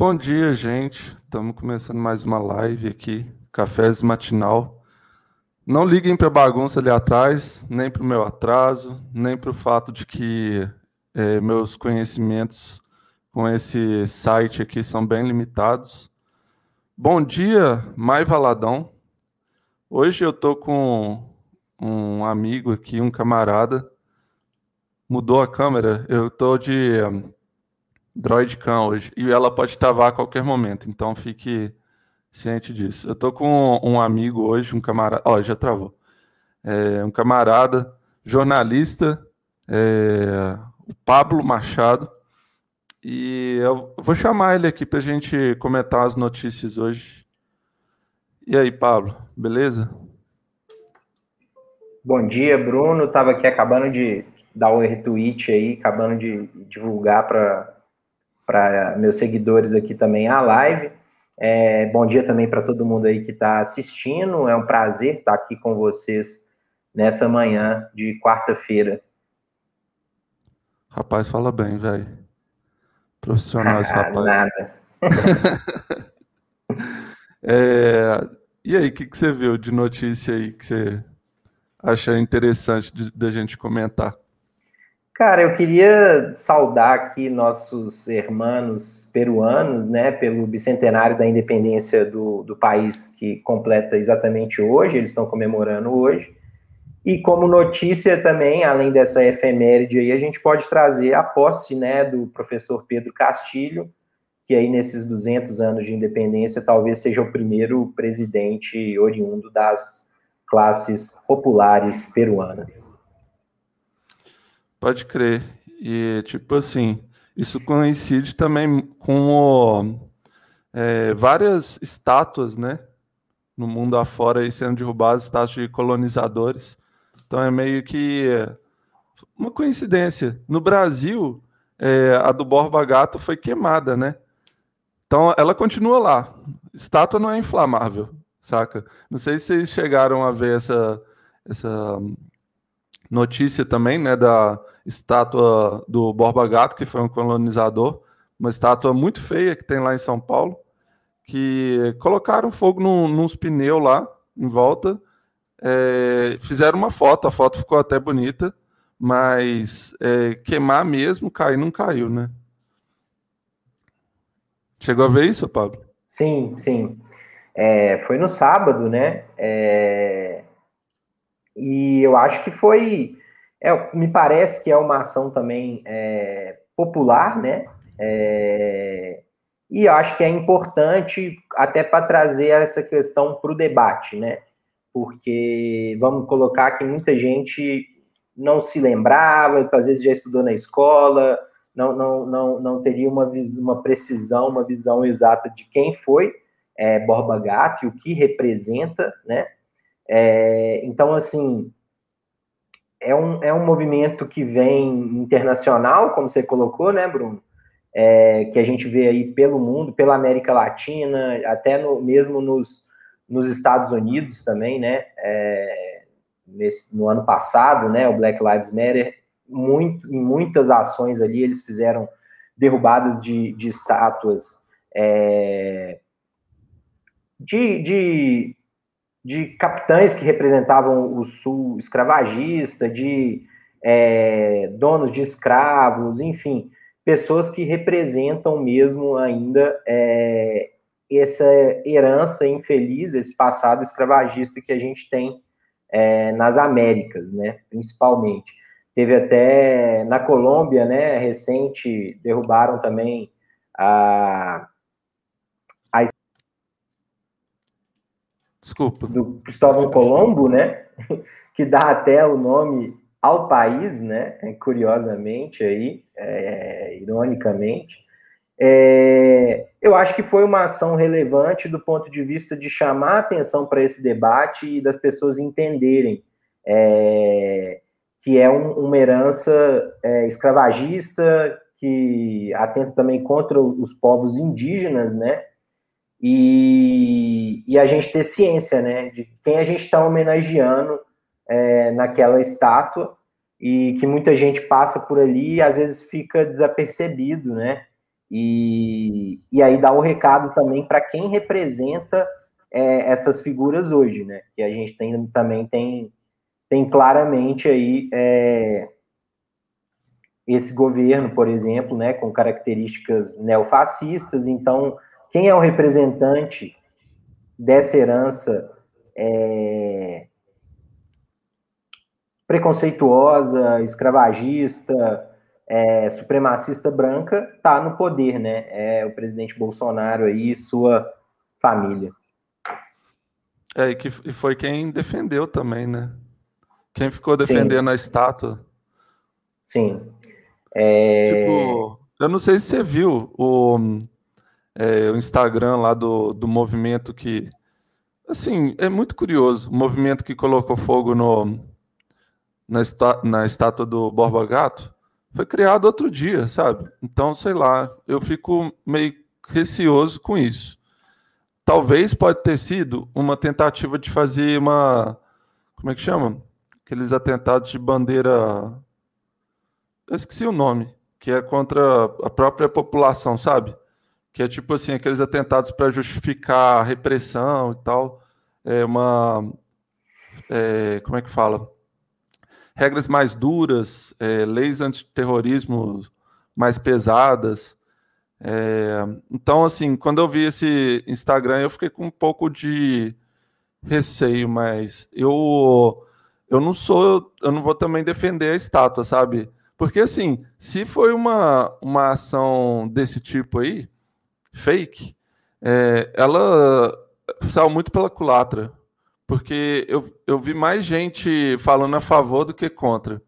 Bom dia, gente. Estamos começando mais uma live aqui, Cafés Matinal. Não liguem para a bagunça ali atrás, nem para o meu atraso, nem para o fato de que é, meus conhecimentos com esse site aqui são bem limitados. Bom dia, Mai Valadão. Hoje eu estou com um amigo aqui, um camarada. Mudou a câmera. Eu estou de Droidcam hoje. E ela pode travar a qualquer momento. Então fique ciente disso. Eu estou com um amigo hoje, um camarada. Ó, oh, já travou. É, um camarada, jornalista, é, o Pablo Machado. E eu vou chamar ele aqui para a gente comentar as notícias hoje. E aí, Pablo, beleza? Bom dia, Bruno. Estava aqui acabando de dar o retweet aí, acabando de divulgar para meus seguidores aqui também a live. É, bom dia também para todo mundo aí que está assistindo. É um prazer estar aqui com vocês nessa manhã de quarta-feira. Rapaz, fala bem, velho. Profissionais, rapaz. Nada. é, e aí, o que, que você viu de notícia aí que você acha interessante da gente comentar? Cara, eu queria saudar aqui nossos irmãos peruanos, né, pelo bicentenário da independência do, do país que completa exatamente hoje, eles estão comemorando hoje. E como notícia também, além dessa efeméride aí, a gente pode trazer a posse, né, do professor Pedro Castilho, que aí nesses 200 anos de independência talvez seja o primeiro presidente oriundo das classes populares peruanas. Pode crer. E, tipo assim, isso coincide também com é, várias estátuas, né? No mundo afora aí sendo derrubadas, estátuas de colonizadores. Então é meio que uma coincidência. No Brasil, é, a do Borba Gato foi queimada, né? Então ela continua lá. Estátua não é inflamável, saca? Não sei se vocês chegaram a ver essa, essa notícia também, né, da estátua do Borba Gato, que foi um colonizador, uma estátua muito feia que tem lá em São Paulo, que colocaram fogo num, nos pneus lá em volta, é, fizeram uma foto, a foto ficou até bonita, mas é, queimar mesmo, cair não caiu, né? Chegou a ver isso, Pablo? Sim, sim. É, foi no sábado, né? É, e eu acho que foi, é, me parece que é uma ação também é, popular, né? É, e eu acho que é importante até para trazer essa questão para o debate, né? Porque vamos colocar que muita gente não se lembrava, às vezes já estudou na escola, não, não, não, não teria uma, uma precisão, uma visão exata de quem foi é, Borba Gato e o que representa, né? É, então, assim, é um, é um movimento que vem internacional, como você colocou, né, Bruno? É, que a gente vê aí pelo mundo, pela América Latina, até no, mesmo nos, nos Estados Unidos também, né? É, nesse, no ano passado, né, o Black Lives Matter, muito, em muitas ações ali, eles fizeram derrubadas de, de estátuas é, de, de de capitães que representavam o sul escravagista, de é, donos de escravos, enfim, pessoas que representam mesmo ainda é, essa herança infeliz, esse passado escravagista que a gente tem é, nas Américas, né, principalmente. Teve até na Colômbia, né, recente, derrubaram também a, Desculpa. Do Cristóvão Colombo, né? Que dá até o nome ao país, né? Curiosamente aí, é, ironicamente. É, eu acho que foi uma ação relevante do ponto de vista de chamar atenção para esse debate e das pessoas entenderem é, que é um, uma herança é, escravagista que atenta também contra os povos indígenas, né? E, e a gente ter ciência, né, de quem a gente está homenageando é, naquela estátua e que muita gente passa por ali e às vezes fica desapercebido, né, E, e aí dá o recado também para quem representa é, essas figuras hoje, né? Que a gente tem, também tem, tem claramente aí é, esse governo, por exemplo, né, com características neofascistas. Então, quem é o representante dessa herança é, preconceituosa, escravagista, é, supremacista branca está no poder, né? É o presidente Bolsonaro aí e sua família. É, e, que, e foi quem defendeu também, né? Quem ficou defendendo Sim. a estátua. Sim. É... Tipo, eu não sei se você viu o, é, o Instagram lá do, do movimento que. Assim, é muito curioso. O movimento que colocou fogo no, na, na estátua do Borba Gato foi criado outro dia, sabe? Então, sei lá, eu fico meio receoso com isso. Talvez pode ter sido uma tentativa de fazer uma. Como é que chama? Aqueles atentados de bandeira. Eu esqueci o nome, que é contra a própria população, sabe? Que é tipo assim, aqueles atentados para justificar a repressão e tal. É uma. É, como é que fala? regras mais duras, é, leis antiterrorismo mais pesadas. É, então, assim, quando eu vi esse Instagram, eu fiquei com um pouco de receio, mas eu eu não sou, eu não vou também defender a estátua, sabe? Porque assim, se foi uma, uma ação desse tipo aí, fake, é, ela saiu muito pela culatra porque eu, eu vi mais gente falando a favor do que contra.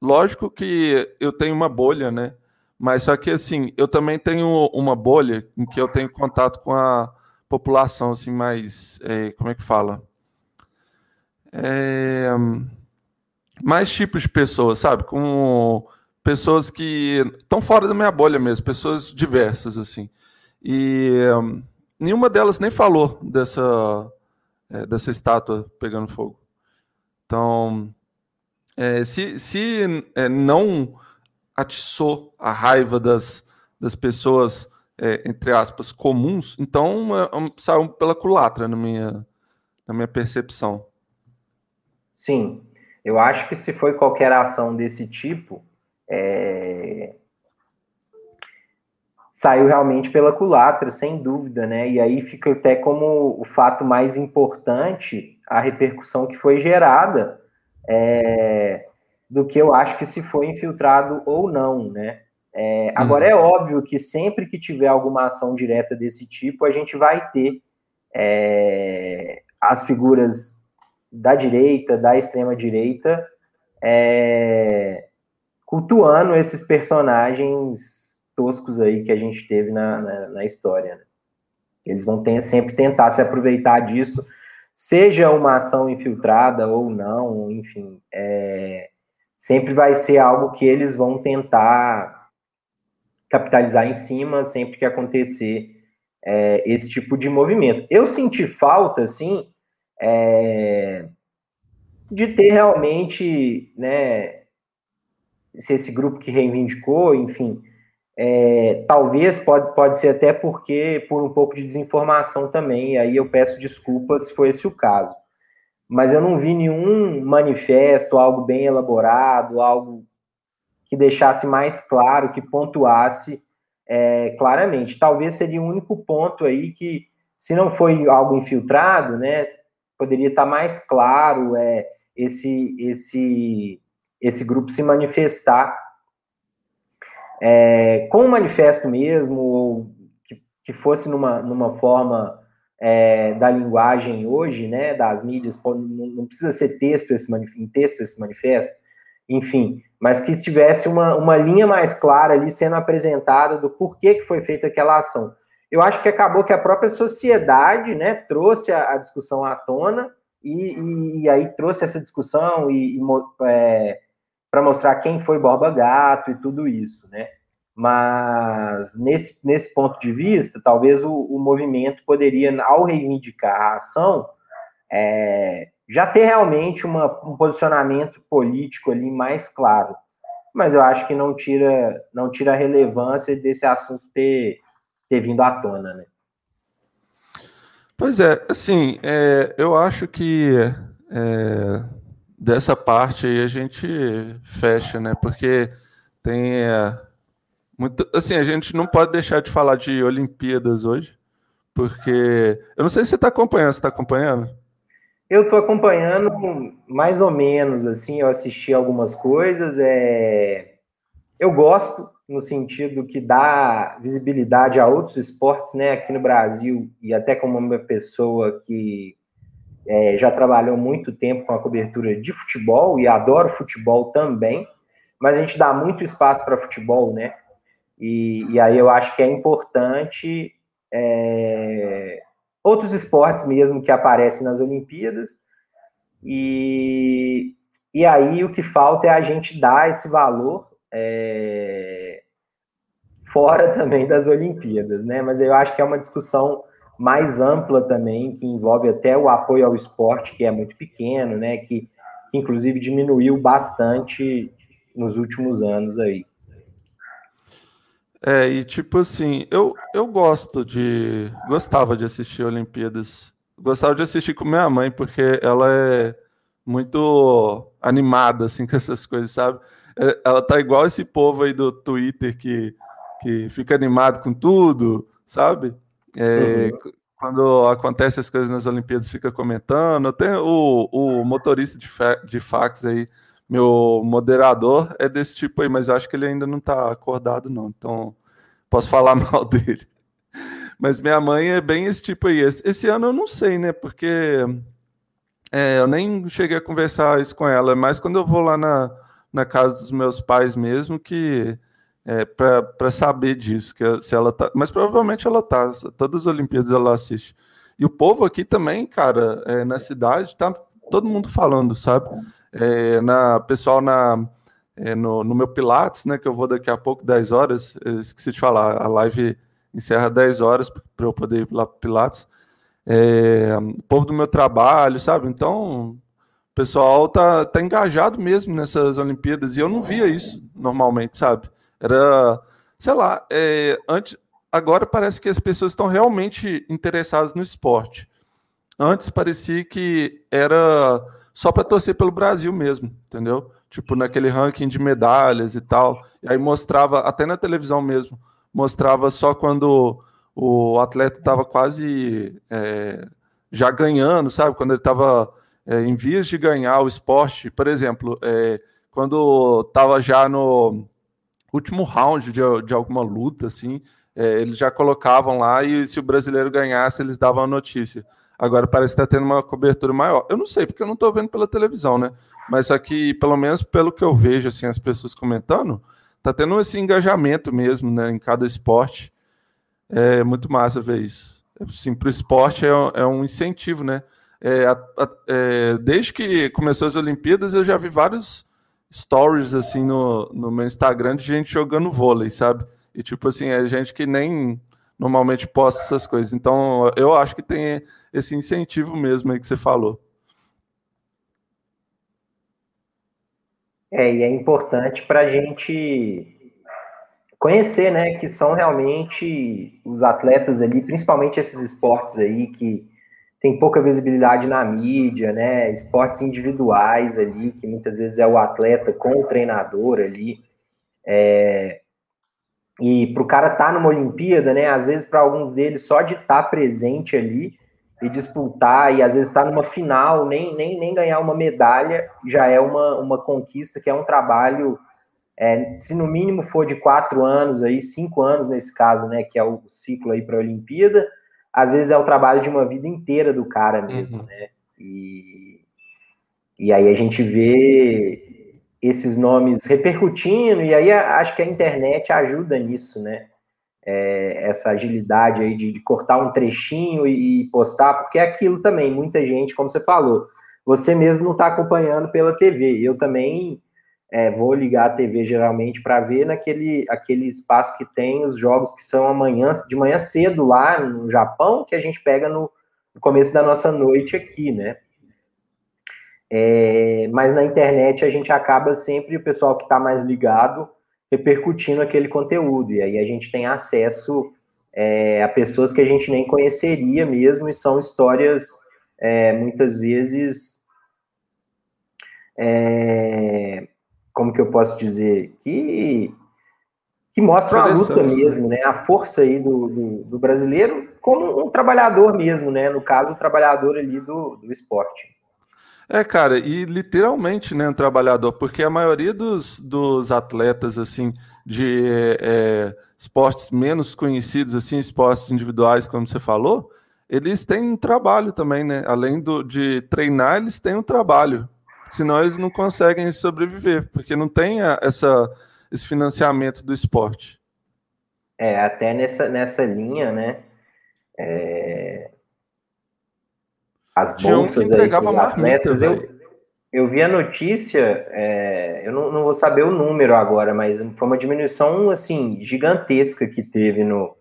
Lógico que eu tenho uma bolha, né? Mas só que assim, eu também tenho uma bolha em que eu tenho contato com a população, assim, mais. É, como é que fala? É, mais tipos de pessoas, sabe? Com pessoas que estão fora da minha bolha mesmo, pessoas diversas, assim. E um, nenhuma delas nem falou dessa é, dessa estátua pegando fogo. Então, é, se, se é, não atiçou a raiva das, das pessoas, é, entre aspas, comuns, então é, é saiu pela culatra na minha, na minha percepção. Sim, eu acho que se foi qualquer ação desse tipo, é, saiu realmente pela culatra, sem dúvida, né? E aí fica até como o fato mais importante a repercussão que foi gerada é, do que eu acho que se foi infiltrado ou não, né? É, agora uhum. é óbvio que sempre que tiver alguma ação direta desse tipo, a gente vai ter é, as figuras da direita, da extrema direita, é, cultuando esses personagens toscos aí que a gente teve na, na, na história. Né? Eles vão ter, sempre tentar se aproveitar disso, seja uma ação infiltrada ou não, enfim, é, sempre vai ser algo que eles vão tentar capitalizar em cima sempre que acontecer é, esse tipo de movimento. Eu senti falta, assim, é, de ter realmente, né, esse grupo que reivindicou, enfim, é, talvez pode, pode ser até porque por um pouco de desinformação também, e aí eu peço desculpas se foi esse o caso. Mas eu não vi nenhum manifesto, algo bem elaborado, algo que deixasse mais claro, que pontuasse é, claramente. Talvez seria o único ponto aí que, se não foi algo infiltrado, né, poderia estar mais claro é, esse, esse, esse grupo se manifestar é, com um manifesto mesmo, ou que, que fosse numa, numa forma é, da linguagem hoje, né, das mídias, não precisa ser texto esse em texto esse manifesto, enfim, mas que tivesse uma, uma linha mais clara ali sendo apresentada do porquê que foi feita aquela ação. Eu acho que acabou que a própria sociedade, né, trouxe a, a discussão à tona e, e, e, aí trouxe essa discussão e, e é, para mostrar quem foi Borba Gato e tudo isso, né? Mas nesse, nesse ponto de vista, talvez o, o movimento poderia, ao reivindicar a ação, é, já ter realmente uma, um posicionamento político ali mais claro. mas eu acho que não tira, não tira a relevância desse assunto ter, ter vindo à tona, né? Pois é, assim, é, eu acho que é, dessa parte aí a gente fecha, né? Porque tem é, muito, assim, a gente não pode deixar de falar de Olimpíadas hoje, porque eu não sei se você está acompanhando, você está acompanhando? Eu estou acompanhando mais ou menos, assim, eu assisti algumas coisas. É... Eu gosto no sentido que dá visibilidade a outros esportes, né, aqui no Brasil, e até como uma pessoa que é, já trabalhou muito tempo com a cobertura de futebol e adoro futebol também, mas a gente dá muito espaço para futebol, né? E, e, aí eu acho que é importante é, outros esportes mesmo que aparecem nas Olimpíadas. E, e aí o que falta é a gente dar esse valor é, fora também das Olimpíadas, né? Mas eu acho que é uma discussão mais ampla também, que envolve até o apoio ao esporte, que é muito pequeno, né? Que, que inclusive diminuiu bastante nos últimos anos aí. É, e tipo assim, eu, eu gosto de. Gostava de assistir Olimpíadas. Gostava de assistir com minha mãe, porque ela é muito animada, assim, com essas coisas, sabe? É, ela tá igual esse povo aí do Twitter que, que fica animado com tudo, sabe? É, uhum. Quando acontece as coisas nas Olimpíadas, fica comentando. Tem o, o motorista de, fa de fax aí meu moderador é desse tipo aí, mas eu acho que ele ainda não está acordado, não. Então, posso falar mal dele. Mas minha mãe é bem esse tipo aí. Esse, esse ano eu não sei, né? Porque é, eu nem cheguei a conversar isso com ela. É mais quando eu vou lá na, na casa dos meus pais mesmo que é, para saber disso. Que se ela tá. Mas provavelmente ela tá. Todas as Olimpíadas ela assiste. E o povo aqui também, cara, é, na cidade, tá todo mundo falando, sabe? é, na pessoal na é, no, no, meu Pilates, né, que eu vou daqui a pouco, 10 horas, esqueci de falar, a live encerra 10 horas para eu poder ir lá para Pilates. É, o povo do meu trabalho, sabe? Então, o pessoal tá, tá engajado mesmo nessas Olimpíadas e eu não via isso normalmente, sabe? Era, sei lá, é, antes, agora parece que as pessoas estão realmente interessadas no esporte. Antes parecia que era só para torcer pelo Brasil mesmo, entendeu? Tipo, naquele ranking de medalhas e tal. E aí mostrava, até na televisão mesmo, mostrava só quando o atleta estava quase é, já ganhando, sabe? Quando ele estava é, em vias de ganhar o esporte, por exemplo, é, quando estava já no último round de, de alguma luta, assim, é, eles já colocavam lá e se o brasileiro ganhasse, eles davam a notícia. Agora parece que está tendo uma cobertura maior. Eu não sei, porque eu não estou vendo pela televisão, né? Mas aqui, pelo menos pelo que eu vejo, assim, as pessoas comentando, tá tendo esse engajamento mesmo, né? Em cada esporte. É muito massa ver isso. Assim, para o esporte é, é, um incentivo, né? É, a, a, é, desde que começou as Olimpíadas, eu já vi vários stories, assim, no, no meu Instagram de gente jogando vôlei, sabe? E, tipo assim, é gente que nem normalmente posta essas coisas. Então, eu acho que tem esse incentivo mesmo aí que você falou. É, e é importante para a gente conhecer, né, que são realmente os atletas ali, principalmente esses esportes aí que tem pouca visibilidade na mídia, né, esportes individuais ali, que muitas vezes é o atleta com o treinador ali, é, e para o cara estar tá numa Olimpíada, né? Às vezes, para alguns deles, só de estar tá presente ali e disputar, e às vezes estar tá numa final, nem, nem, nem ganhar uma medalha, já é uma, uma conquista, que é um trabalho, é, se no mínimo for de quatro anos, aí, cinco anos nesse caso, né? Que é o ciclo aí para a Olimpíada, às vezes é o trabalho de uma vida inteira do cara mesmo, uhum. né? E, e aí a gente vê esses nomes repercutindo, e aí acho que a internet ajuda nisso, né? É, essa agilidade aí de, de, cortar um trechinho e, e, postar, porque é aquilo também, muita gente, como você falou, você mesmo não está acompanhando pela TV. Eu também é, vou ligar a TV geralmente para ver naquele aquele espaço que tem os jogos que são amanhã, de manhã cedo lá no Japão, que a gente pega no, no começo da nossa noite aqui, né? É, mas na internet a gente acaba sempre, o pessoal que está mais ligado, repercutindo aquele conteúdo. E aí a gente tem acesso é, a pessoas que a gente nem conheceria mesmo, e são histórias é, muitas vezes. É, como que eu posso dizer? Que, que mostram a luta mesmo, né? A força aí do, do, do, brasileiro como um trabalhador mesmo, né? No caso, o trabalhador ali do, do esporte. É, cara, e literalmente, né, um trabalhador, porque a maioria dos, dos atletas, assim, de é, esportes menos conhecidos, assim, esportes individuais, como você falou, eles têm um trabalho também, né? Além do, de treinar, eles têm um trabalho. Senão eles não conseguem sobreviver, porque não tem a, essa, esse financiamento do esporte. É, até nessa, nessa linha, né? É... As bolsas um aí para atletas, eu, eu vi a notícia, é, eu não, não, vou saber o número agora, mas foi uma diminuição assim gigantesca que teve no,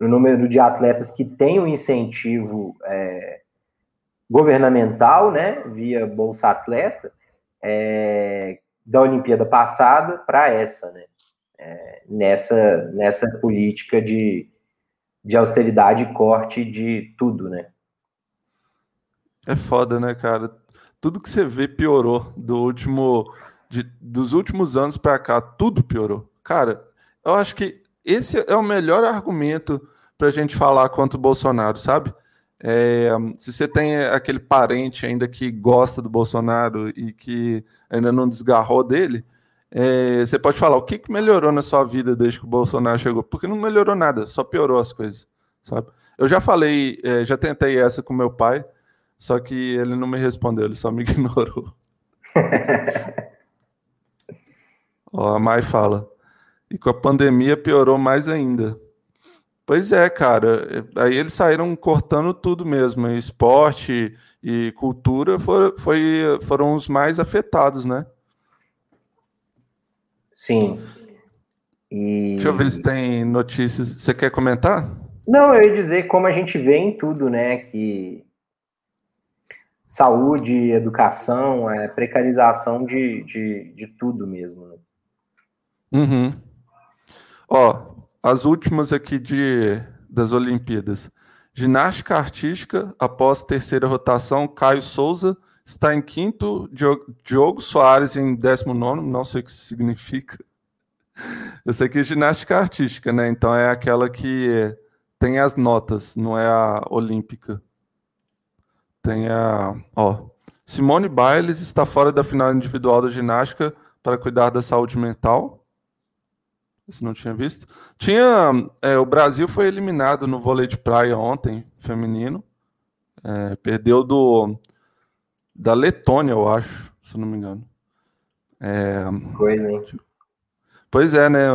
no número de atletas que têm o um incentivo é, governamental, né, via Bolsa Atleta, é, da Olimpíada passada para essa, né, é, nessa, nessa política de, de austeridade e corte de tudo, né. É foda, né, cara? tudo que você vê piorou do último de, dos últimos anos para cá, tudo piorou. Cara, eu acho que esse é o melhor argumento para a gente falar contra o Bolsonaro, sabe? É, se você tem aquele parente ainda que gosta do Bolsonaro e que ainda não desgarrou dele, é, você pode falar o que, que melhorou na sua vida desde que o Bolsonaro chegou? Porque não melhorou nada, só piorou as coisas, sabe? Eu já falei, é, já tentei essa com meu pai. Só que ele não me respondeu, ele só me ignorou. Ó, a Mai fala. E com a pandemia piorou mais ainda. Pois é, cara. Aí eles saíram cortando tudo mesmo. Esporte e cultura for, foi, foram os mais afetados, né? Sim. E... Deixa eu ver se tem notícias. Você quer comentar? Não, eu ia dizer como a gente vê em tudo, né? Que saúde, educação, é, precarização de, de, de tudo mesmo. Né? Uhum. Ó, as últimas aqui de, das Olimpíadas. Ginástica artística, após terceira rotação, Caio Souza está em quinto, Diogo Soares em décimo nono, não sei o que significa. Eu sei que é ginástica artística, né? Então é aquela que tem as notas, não é a olímpica. Tem a. Ó, Simone Biles está fora da final individual da ginástica para cuidar da saúde mental. Esse não tinha visto. Tinha. É, o Brasil foi eliminado no vôlei de praia ontem, feminino. É, perdeu do. Da Letônia, eu acho, se não me engano. É, Coisa, hein? Pois é, né?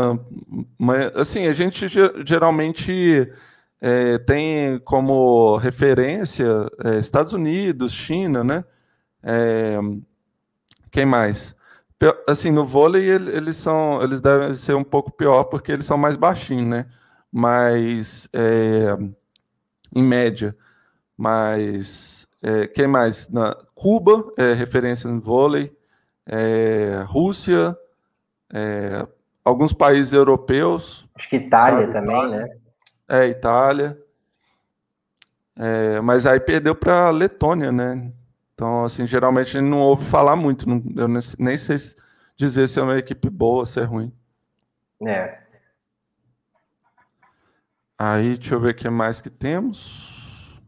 Mas, assim, a gente geralmente é, tem como referência é, Estados Unidos, China, né? É, quem mais? Assim, no vôlei eles são, eles devem ser um pouco pior porque eles são mais baixinhos, né? Mas é, em média. Mas é, quem mais? Na, Cuba é referência no vôlei, é, Rússia, é, alguns países europeus. Acho que Itália sabe? também, né? É, Itália. É, mas aí perdeu para Letônia, né? Então, assim, geralmente não ouve falar muito. Não, eu nem sei dizer se é uma equipe boa ou se é ruim. É. Aí, deixa eu ver o que mais que temos.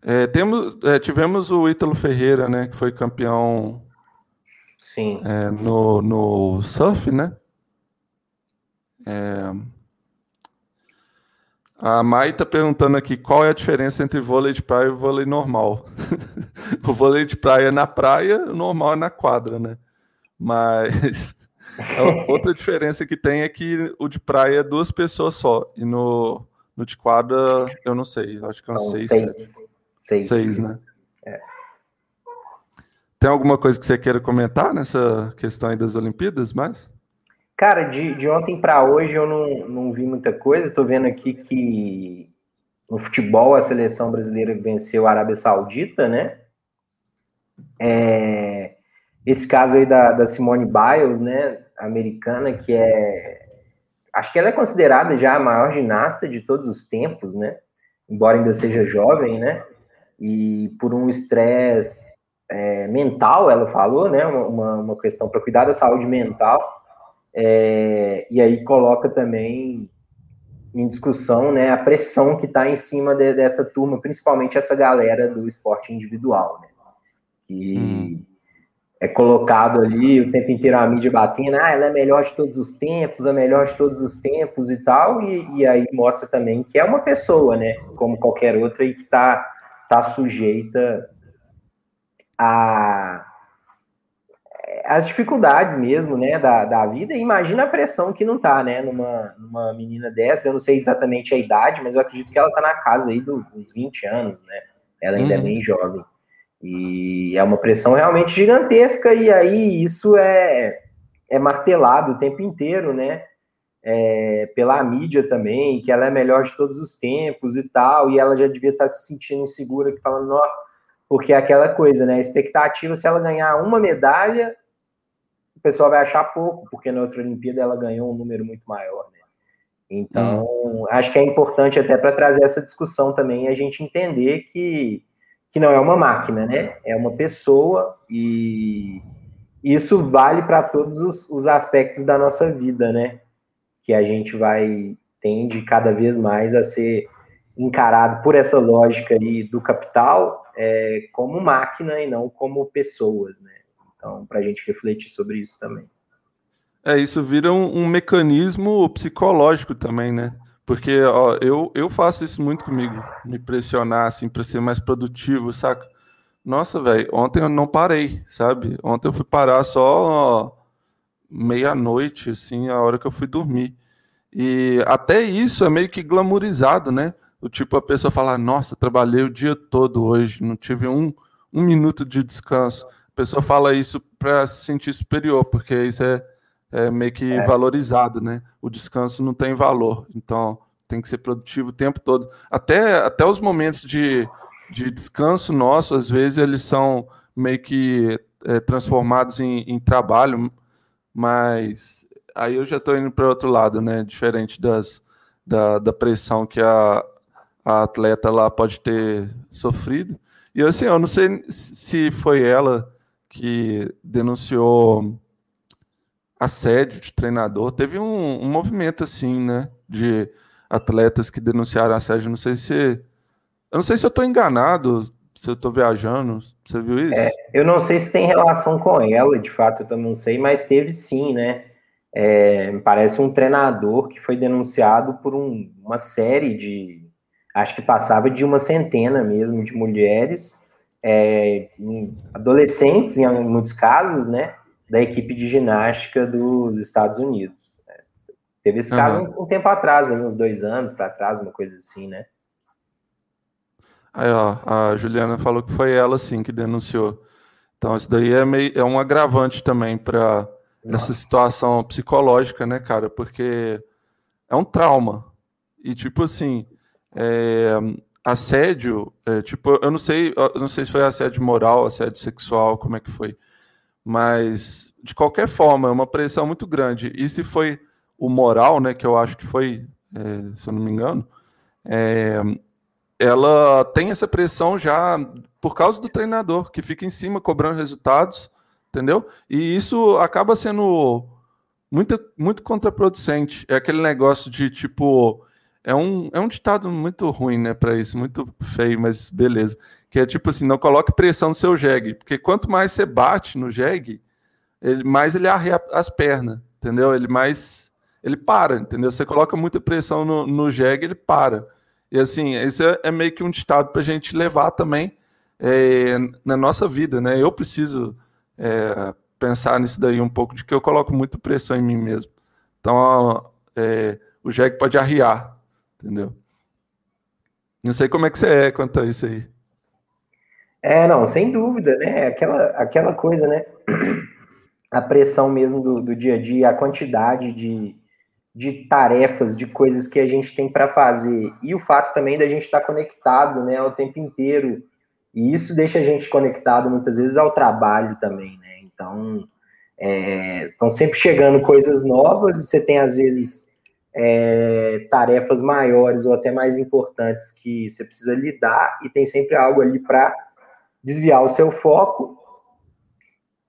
É, temos é, tivemos o Ítalo Ferreira, né? Que foi campeão Sim. É, no, no surf, né? É, a Mai está perguntando aqui qual é a diferença entre vôlei de praia e vôlei normal. o vôlei de praia é na praia, o normal é na quadra, né? Mas outra diferença que tem é que o de praia é duas pessoas só. E no, no de quadra, eu não sei, acho que são, seis. Seis, seis, seis né? É. Tem alguma coisa que você queira comentar nessa questão aí das Olimpíadas, mais? Cara, de, de ontem para hoje eu não, não vi muita coisa. Estou vendo aqui que no futebol a seleção brasileira venceu a Arábia Saudita, né? É, esse caso aí da, da Simone Biles, né, americana, que é. Acho que ela é considerada já a maior ginasta de todos os tempos, né? Embora ainda seja jovem, né? E por um estresse é, mental, ela falou, né? Uma, uma questão para cuidar da saúde mental. É, e aí coloca também em discussão né, a pressão que está em cima de, dessa turma, principalmente essa galera do esporte individual, né? Que hum. é colocado ali o tempo inteiro a mídia batendo, ah, ela é melhor de todos os tempos, a melhor de todos os tempos e tal, e, e aí mostra também que é uma pessoa, né? Como qualquer outra, e que está tá sujeita a as dificuldades mesmo, né, da, da vida, e imagina a pressão que não tá, né, numa, numa menina dessa, eu não sei exatamente a idade, mas eu acredito que ela tá na casa aí dos 20 anos, né, ela ainda é uhum. é bem jovem, e é uma pressão realmente gigantesca, e aí isso é, é martelado o tempo inteiro, né, é, pela mídia também, que ela é melhor de todos os tempos e tal, e ela já devia estar tá se sentindo insegura, falando, ó, porque é aquela coisa, né? A expectativa, se ela ganhar uma medalha, pessoal vai achar pouco, porque na outra Olimpíada ela ganhou um número muito maior, né? Então, hum. acho que é importante até para trazer essa discussão também a gente entender que, que não é uma máquina, né? É uma pessoa e isso vale para todos os, os, aspectos da nossa vida, né? Que a gente vai tende cada vez mais a ser encarado por essa lógica aí do capital é, como máquina e não como pessoas, né? Então, para a gente refletir sobre isso também. É, isso vira um, um mecanismo psicológico também, né? Porque ó, eu, eu faço isso muito comigo, me pressionar assim para ser mais produtivo, saca? Nossa, velho, ontem eu não parei, sabe? Ontem eu fui parar só meia-noite, assim, a hora que eu fui dormir. E até isso é meio que glamourizado, né? O tipo, a pessoa fala, nossa, trabalhei o dia todo hoje, não tive um, um minuto de descanso. A pessoa fala isso para se sentir superior, porque isso é, é meio que é. valorizado, né? O descanso não tem valor, então tem que ser produtivo o tempo todo. Até, até os momentos de, de descanso nosso, às vezes, eles são meio que é, transformados em, em trabalho, mas aí eu já estou indo para outro lado, né? Diferente das, da, da pressão que a, a atleta lá pode ter sofrido. E assim, eu não sei se foi ela que denunciou assédio de treinador. Teve um, um, movimento assim, né, de atletas que denunciaram assédio. Não sei se eu não sei se eu estou enganado, se eu estou viajando. Você viu isso? É, eu não sei se tem relação com ela, de fato, eu também não sei, mas teve sim, né? É, parece um treinador que foi denunciado por um, uma série de. Acho que passava de uma centena mesmo de mulheres é, adolescentes, em muitos casos, né, da equipe de ginástica dos Estados Unidos. Teve esse caso uhum. um, um, tempo atrás, uns dois anos para trás, uma coisa assim, né? Aí, ó, a Juliana falou que foi ela, sim, que denunciou. Então, isso daí é, meio, é um agravante também para essa situação psicológica, né, cara? Porque é um trauma. E, tipo assim, é, assédio, é, tipo, eu não sei, eu não sei se foi assédio moral, assédio sexual, como é que foi, mas de qualquer forma é uma pressão muito grande. E se foi o moral, né, que eu acho que foi, é, se eu não me engano, é, ela tem essa pressão já por causa do treinador que fica em cima cobrando resultados, entendeu? E isso acaba sendo muito, muito contraproducente. É aquele negócio de tipo é um, é um ditado muito ruim, né, para isso, muito feio, mas beleza. Que é tipo assim, não coloque pressão no seu jegue, porque quanto mais você bate no jegue, ele, mais ele arre as pernas, entendeu? Ele mais ele para, entendeu? Você coloca muita pressão no, no jegue, ele para. E assim, esse é, é meio que um ditado para a gente levar também é, na nossa vida, né? Eu preciso é, pensar nisso daí um pouco, de que eu coloco muita pressão em mim mesmo. Então, é, o jegue pode arriar, entendeu? Não sei como é que você é quanto a isso aí. É, não, sem dúvida, né? Aquela, aquela coisa, né? A pressão mesmo do, do dia a dia, a quantidade de, de tarefas, de coisas que a gente tem para fazer, e o fato também da gente estar tá conectado, né, o tempo inteiro E isso deixa a gente conectado muitas vezes ao trabalho também, né? Então, é, estão sempre chegando coisas novas e você tem, às vezes, é, tarefas maiores ou até mais importantes que você precisa lidar e tem sempre algo ali para desviar o seu foco.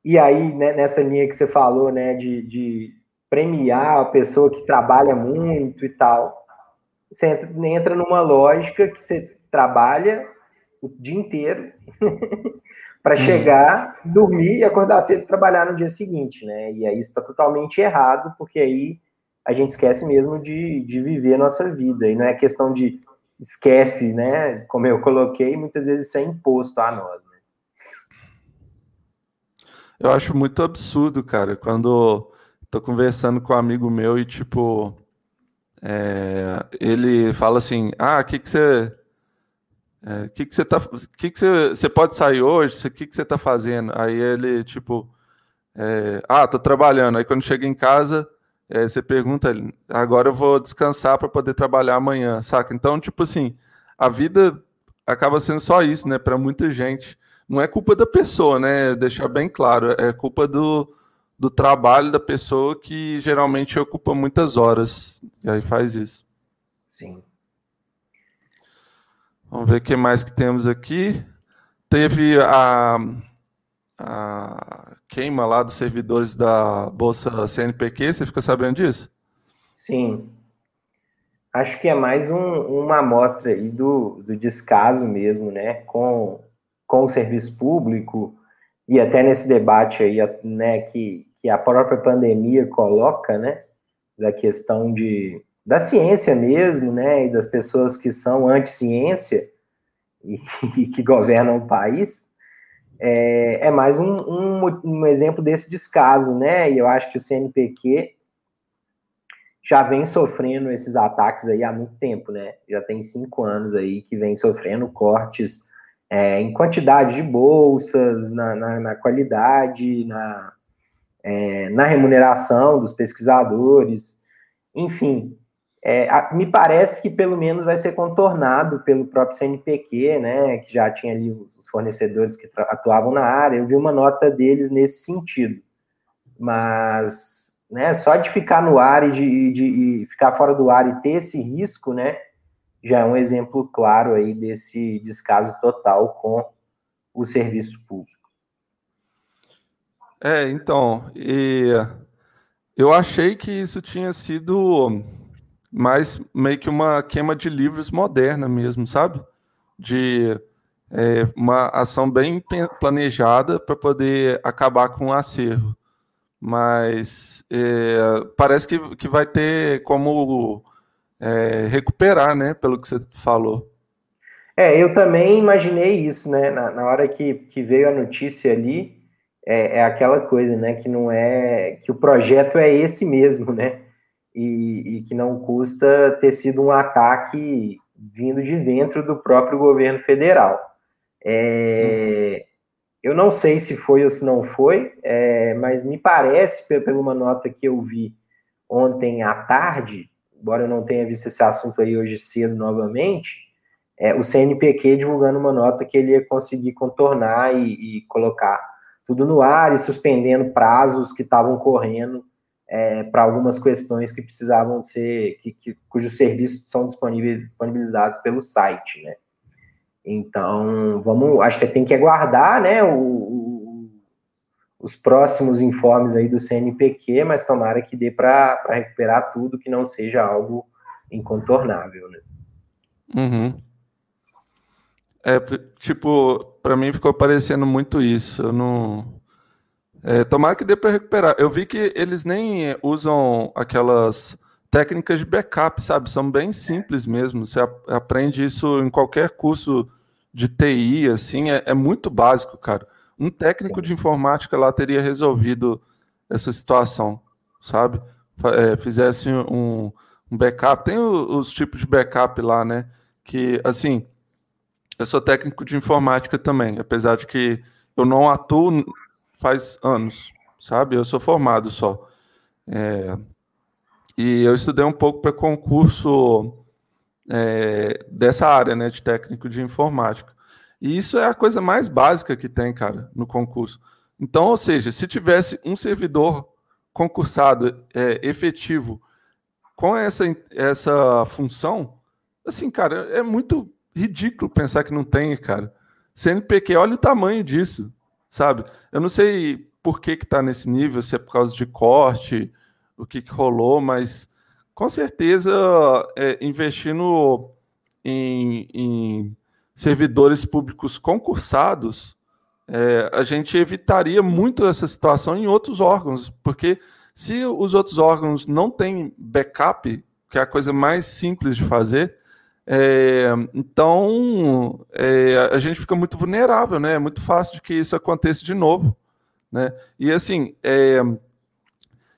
E aí, né, nessa linha que você falou, né, de, de premiar a pessoa que trabalha muito e tal, você entra, entra numa lógica que você trabalha o dia inteiro para uhum. chegar, dormir e acordar cedo e trabalhar no dia seguinte, né? E aí está totalmente errado, porque aí a gente esquece mesmo de, de viver a nossa vida. E não é questão de esquece, né? Como eu coloquei, muitas vezes isso é imposto a nós. Né? Eu acho muito absurdo, cara, quando tô conversando com um amigo meu e, tipo, é, ele fala assim: Ah, o que, que você. É, que que você tá, que que você, você pode sair hoje? O que que você tá fazendo? Aí ele tipo, é, ah, tô trabalhando. Aí quando chega em casa, é, você pergunta, agora eu vou descansar para poder trabalhar amanhã, saca? Então, tipo assim, a vida acaba sendo só isso, né? Para muita gente, não é culpa da pessoa, né? Deixar bem claro, é culpa do, do trabalho da pessoa que geralmente ocupa muitas horas e aí faz isso. Sim. Vamos ver o que mais que temos aqui. Teve a, a queima lá dos servidores da Bolsa CNPq, você ficou sabendo disso? Sim. Acho que é mais um, uma amostra aí do, do descaso mesmo, né, com, com o serviço público e até nesse debate aí, né, que, que a própria pandemia coloca, né, da questão de, da ciência mesmo, né, e das pessoas que são anti-ciência e, e, que governam o país, é, é mais um, um, um, exemplo desse descaso, né, e eu acho que o CNPq já vem sofrendo esses ataques aí há muito tempo, né, já tem cinco anos aí que vem sofrendo cortes é, em quantidade de bolsas, na, na, na qualidade, na, é, na remuneração dos pesquisadores, enfim, é, a, me parece que pelo menos vai ser contornado pelo próprio CNPq, né, que já tinha ali os, fornecedores que atuavam na área, eu vi uma nota deles nesse sentido. Mas, né, só de ficar no ar e de, de, de ficar fora do ar e ter esse risco, né, já é um exemplo claro aí desse descaso total com o serviço público. É, então, e eu achei que isso tinha sido mais meio que uma queima de livros moderna mesmo, sabe? De é, uma ação bem planejada para poder acabar com o acervo. Mas é, parece que, que vai ter como é, recuperar, né? Pelo que você falou. É, eu também imaginei isso, né? Na, na hora que, que veio a notícia ali, é, é, aquela coisa, né? Que não é. que o projeto é esse mesmo, né? E, e que não custa ter sido um ataque vindo de dentro do próprio governo federal. É, eu não sei se foi ou se não foi, é, mas me parece, pela uma nota que eu vi ontem à tarde, embora eu não tenha visto esse assunto aí hoje cedo novamente, é, o CNPq divulgando uma nota que ele ia conseguir contornar e, e colocar tudo no ar e suspendendo prazos que estavam correndo é, para algumas questões que precisavam ser, que, que, cujos serviços são disponibilizados pelo site, né? Então, vamos, acho que tem que aguardar, né, o, o, os próximos informes aí do CNPq, mas tomara que dê para recuperar tudo, que não seja algo incontornável, né? Uhum. É, tipo, para mim ficou parecendo muito isso. Eu não, é, tomara que dê para recuperar. Eu vi que eles nem usam aquelas técnicas de backup, sabe? São bem simples mesmo. Você aprende isso em qualquer curso de TI, assim, é, é muito básico, cara. Um técnico Sim. de informática lá teria resolvido essa situação, sabe? É, fizesse um, um backup. Tem o, os tipos de backup lá, né? Que, assim, eu sou técnico de informática também, apesar de que eu não atuo faz anos, sabe? Eu sou formado só. É, e eu estudei um pouco para concurso é, dessa área, né, de técnico de informática. E isso é a coisa mais básica que tem, cara, no concurso. Então, ou seja, se tivesse um servidor concursado é, efetivo com essa, essa função, assim, cara, é muito ridículo pensar que não tem, cara. CNPq, olha o tamanho disso, sabe? Eu não sei por que que tá nesse nível, se é por causa de corte, o que, que rolou, mas com certeza é, investindo em, em, servidores públicos concursados, é, a gente evitaria muito essa situação em outros órgãos, porque se os outros órgãos não têm backup, que é a coisa mais simples de fazer, é, então é, a gente fica muito vulnerável, né? É muito fácil de que isso aconteça de novo, né? E assim, é,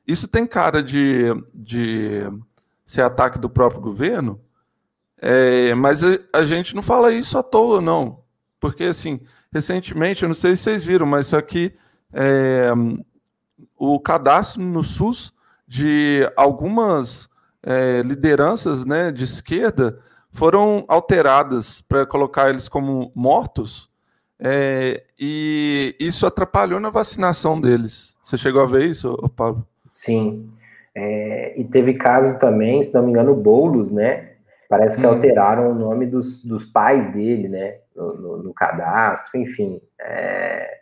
isso tem cara de, de ser ataque do próprio governo, é, mas a, a, gente não fala isso à toa, não. Porque, assim, recentemente, eu não sei se vocês viram, mas aqui, é, o cadastro no SUS de algumas é, lideranças né, de esquerda foram alteradas para colocar eles como mortos, é, e isso atrapalhou na vacinação deles. Você chegou a ver isso, Pablo? Sim. É, e teve caso também, se não me engano, Boulos, né? Parece que hum. alteraram o nome dos, dos pais dele, né? No, no, no cadastro, enfim. É,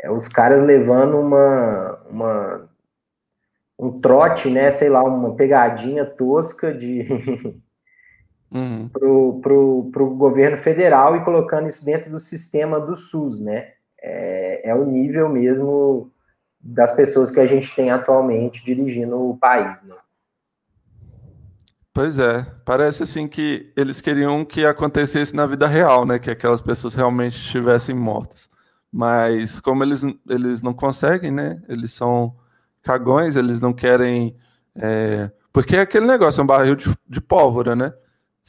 é, os caras levando uma, uma um trote, né? Sei lá, uma pegadinha tosca de uhum. pro, pro, pro governo federal e colocando isso dentro do sistema do SUS, né? É, é o nível mesmo das pessoas que a gente tem atualmente dirigindo o país, né? Pois é, parece assim que eles queriam que acontecesse na vida real, né? Que aquelas pessoas realmente estivessem mortas. Mas como eles, eles não conseguem, né? Eles são cagões, eles não querem. É... Porque é aquele negócio, é um barril de, de pólvora, né?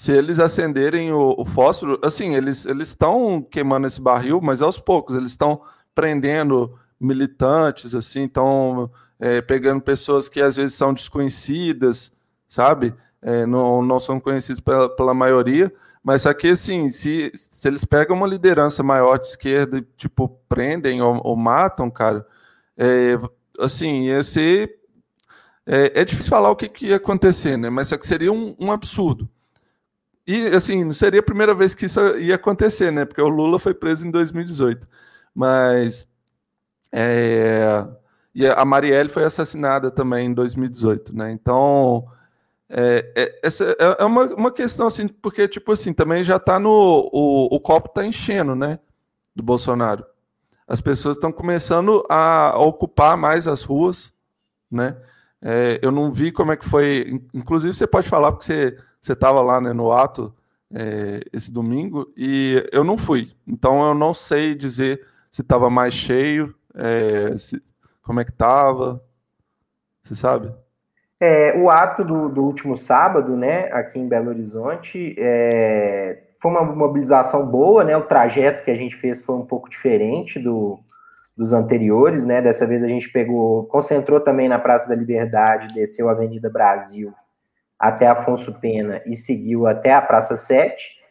Se eles acenderem o, o fósforo, assim, eles estão queimando esse barril, mas aos poucos, eles estão prendendo militantes, assim, estão é, pegando pessoas que às vezes são desconhecidas, sabe? É, não, não são conhecidos pela, pela maioria, mas aqui, assim, se, se eles pegam uma liderança maior de esquerda e, tipo, prendem ou, ou matam, cara, é, assim, ia ser... É, é, difícil falar o que, que ia acontecer, né? Mas é que seria um, um absurdo. E, assim, não seria a primeira vez que isso ia acontecer, né? Porque o Lula foi preso em 2018. Mas é, e a Marielle foi assassinada também em 2018, né? Então, é, é, essa é, é uma, uma questão assim, porque, tipo assim, também já está no. O, o copo está enchendo, né? Do Bolsonaro. As pessoas estão começando a, a, ocupar mais as ruas, né? É, eu não vi como é que foi. Inclusive, você pode falar, porque você estava lá né, no ato é, esse domingo, e eu não fui. Então, eu não sei dizer se estava mais cheio é, se, como é que estava? Você sabe? É, o ato do, do, último sábado, né, aqui em Belo Horizonte, é, foi uma mobilização boa, né? O trajeto que a gente fez foi um pouco diferente do, dos anteriores, né? Dessa vez a gente pegou, concentrou também na Praça da Liberdade, desceu a Avenida Brasil até Afonso Pena e seguiu até a Praça 7.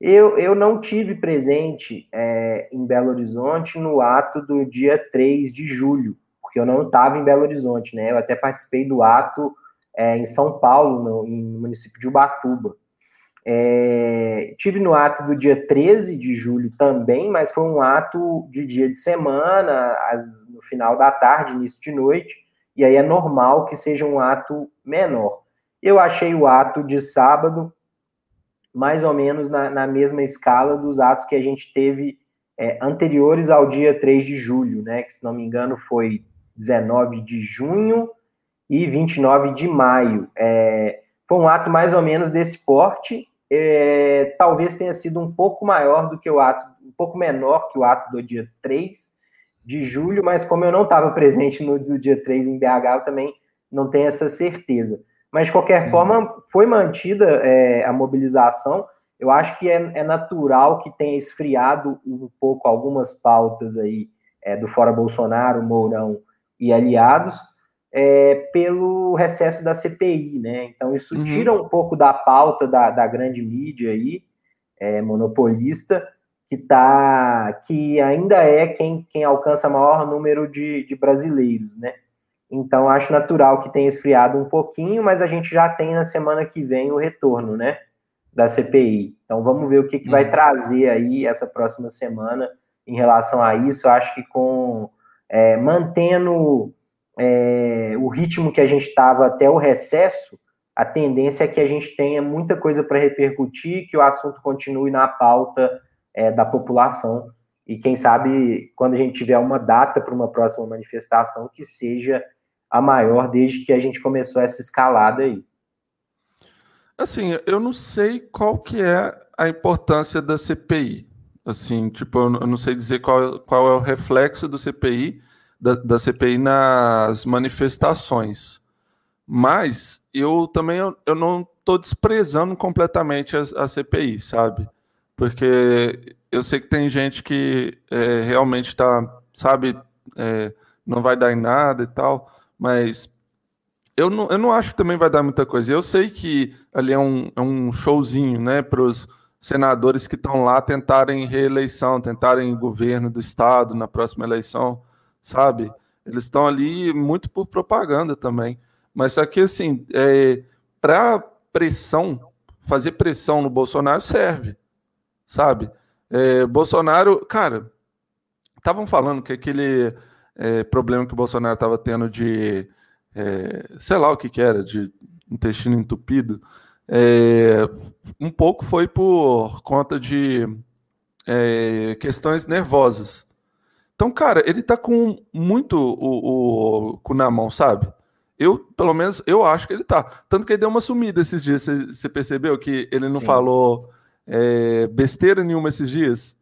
Eu, eu não tive presente é, em Belo Horizonte no ato do dia 3 de julho, porque eu não estava em Belo Horizonte, né? Eu até participei do ato é, em São Paulo, no, no município de Ubatuba. É, tive no ato do dia 13 de julho também, mas foi um ato de dia de semana, as, no final da tarde, início de noite, e aí é normal que seja um ato menor. Eu achei o ato de sábado mais ou menos na, na mesma escala dos atos que a gente teve é, anteriores ao dia 3 de julho, né? Que, se não me engano, foi 19 de junho e 29 de maio. É, foi um ato mais ou menos desse porte. É, talvez tenha sido um pouco maior do que o ato, um pouco menor que o ato do dia 3 de julho, mas como eu não estava presente no do dia 3 em BH, eu também não tenho essa certeza. Mas, de qualquer uhum. forma, foi mantida é, a mobilização. Eu acho que é, é, natural que tenha esfriado um pouco algumas pautas aí é, do Fora Bolsonaro, Mourão e aliados, é, pelo recesso da CPI, né? Então, isso uhum. tira um pouco da pauta da, da grande mídia aí, é, monopolista, que tá, que ainda é quem, quem alcança maior número de, de brasileiros, né? Então acho natural que tenha esfriado um pouquinho, mas a gente já tem na semana que vem o retorno, né? Da CPI. Então vamos ver o que, que vai uhum. trazer aí essa próxima semana em relação a isso. Acho que com é, mantendo é, o ritmo que a gente estava até o recesso, a tendência é que a gente tenha muita coisa para repercutir, que o assunto continue na pauta é, da população. E quem sabe, quando a gente tiver uma data para uma próxima manifestação, que seja a maior desde que a gente começou essa escalada aí. Assim, eu não sei qual que é a importância da CPI. Assim, tipo, eu não sei dizer qual, qual é o reflexo do CPI, da, da CPI nas manifestações. Mas eu também eu, eu não estou desprezando completamente a, a, CPI, sabe? Porque eu sei que tem gente que é, realmente está, sabe, é, não vai dar em nada e tal, mas eu não, eu não acho que também vai dar muita coisa. Eu sei que ali é um, é um showzinho, né, para os senadores que estão lá tentarem reeleição, tentarem governo do estado na próxima eleição, sabe? Eles estão ali muito por propaganda também. Mas só que, assim, é, para pressão, fazer pressão no Bolsonaro serve, sabe? É, Bolsonaro, cara, estavam falando que aquele é, problema que o Bolsonaro estava tendo de, é, sei lá o que, que era, de intestino entupido, é, um pouco foi por conta de é, questões nervosas. Então, cara, ele tá com muito o, o cu na mão, sabe? Eu, pelo menos, eu acho que ele tá. Tanto que ele deu uma sumida esses dias. Você, você percebeu que ele não Sim. falou é, besteira nenhuma esses dias?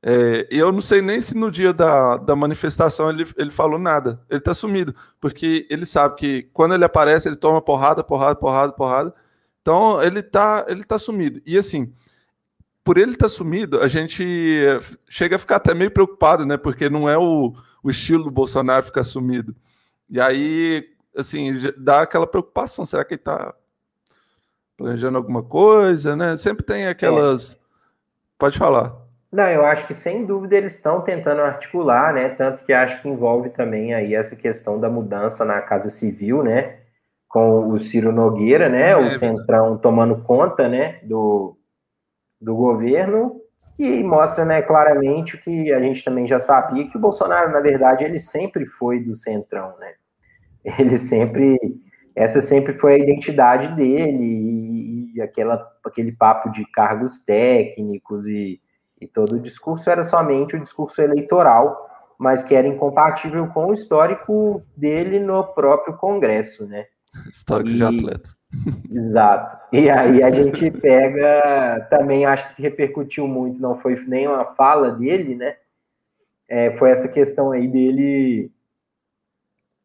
É, eu não sei nem se no dia da, da manifestação ele, ele falou nada. Ele tá sumido. Porque ele sabe que quando ele aparece, ele toma porrada, porrada, porrada, porrada. Então ele tá, ele tá sumido. E assim, por ele estar tá sumido, a gente chega a ficar até meio preocupado, né? Porque não é o, o estilo do Bolsonaro ficar sumido. E aí, assim, dá aquela preocupação. Será que ele está planejando alguma coisa, né? Sempre tem aquelas. É. Pode falar. Não, eu acho que sem dúvida eles estão tentando articular, né? Tanto que acho que envolve também aí essa questão da mudança na Casa Civil, né? Com o Ciro Nogueira, né? É, o Centrão tomando conta, né? Do, do governo, que mostra, né, claramente o que a gente também já sabia que o Bolsonaro, na verdade, ele sempre foi do Centrão, né? ele sempre essa sempre foi a identidade dele e, e aquela aquele papo de cargos técnicos e, e todo o discurso era somente o discurso eleitoral, mas que era incompatível com o histórico dele no próprio Congresso, né? Histórico e, de atleta. Exato. E aí a gente pega, também acho que repercutiu muito, não foi nem uma fala dele, né? É, foi essa questão aí dele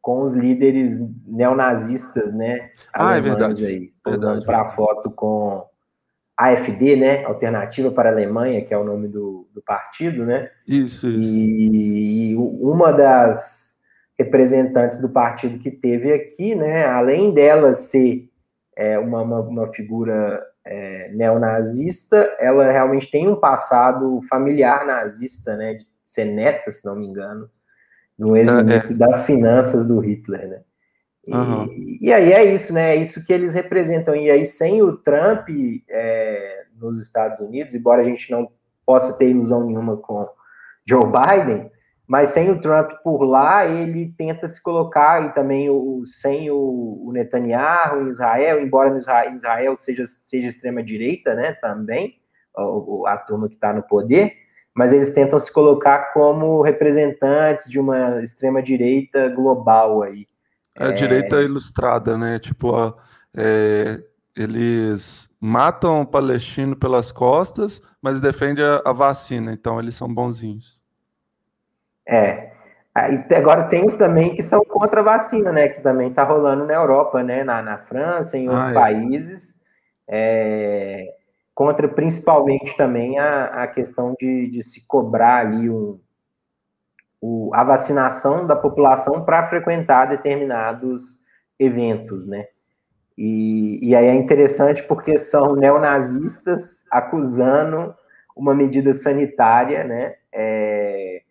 com os líderes neonazistas, né? Ah, é verdade. Aí, usando para foto com AFD, né? Alternativa para a Alemanha, que é o nome do, do partido, né? Isso, isso. E, e uma das representantes do partido que teve aqui, né? Além dela ser é, uma, uma, uma, figura é, neonazista, ela realmente tem um passado familiar nazista, né? De ser neta, se não me engano no ex-ministro é, é. das finanças do Hitler, né? E, uhum. e, aí é isso, né? É isso que eles representam. E aí, sem o Trump é, nos Estados Unidos, embora a gente não possa ter ilusão nenhuma com Joe Biden, mas sem o Trump por lá, ele tenta se colocar, e também o, sem o, o Netanyahu em Israel, embora no Israel, Israel seja, seja extrema-direita, né? Também, a, a turma que está no poder mas eles tentam se colocar como representantes de uma extrema-direita global aí. É a é... direita ilustrada, né? Tipo, a, é, eles matam o palestino pelas costas, mas defendem a, a, vacina, então eles são bonzinhos. É. Agora tem os também que são contra a vacina, né? Que também está rolando na Europa, né? Na, na França, em outros ah, é. países. É contra principalmente também a, a questão de, de se cobrar ali um, o, a vacinação da população para frequentar determinados eventos, né? E, e aí é interessante porque são neonazistas acusando uma medida sanitária, né? É,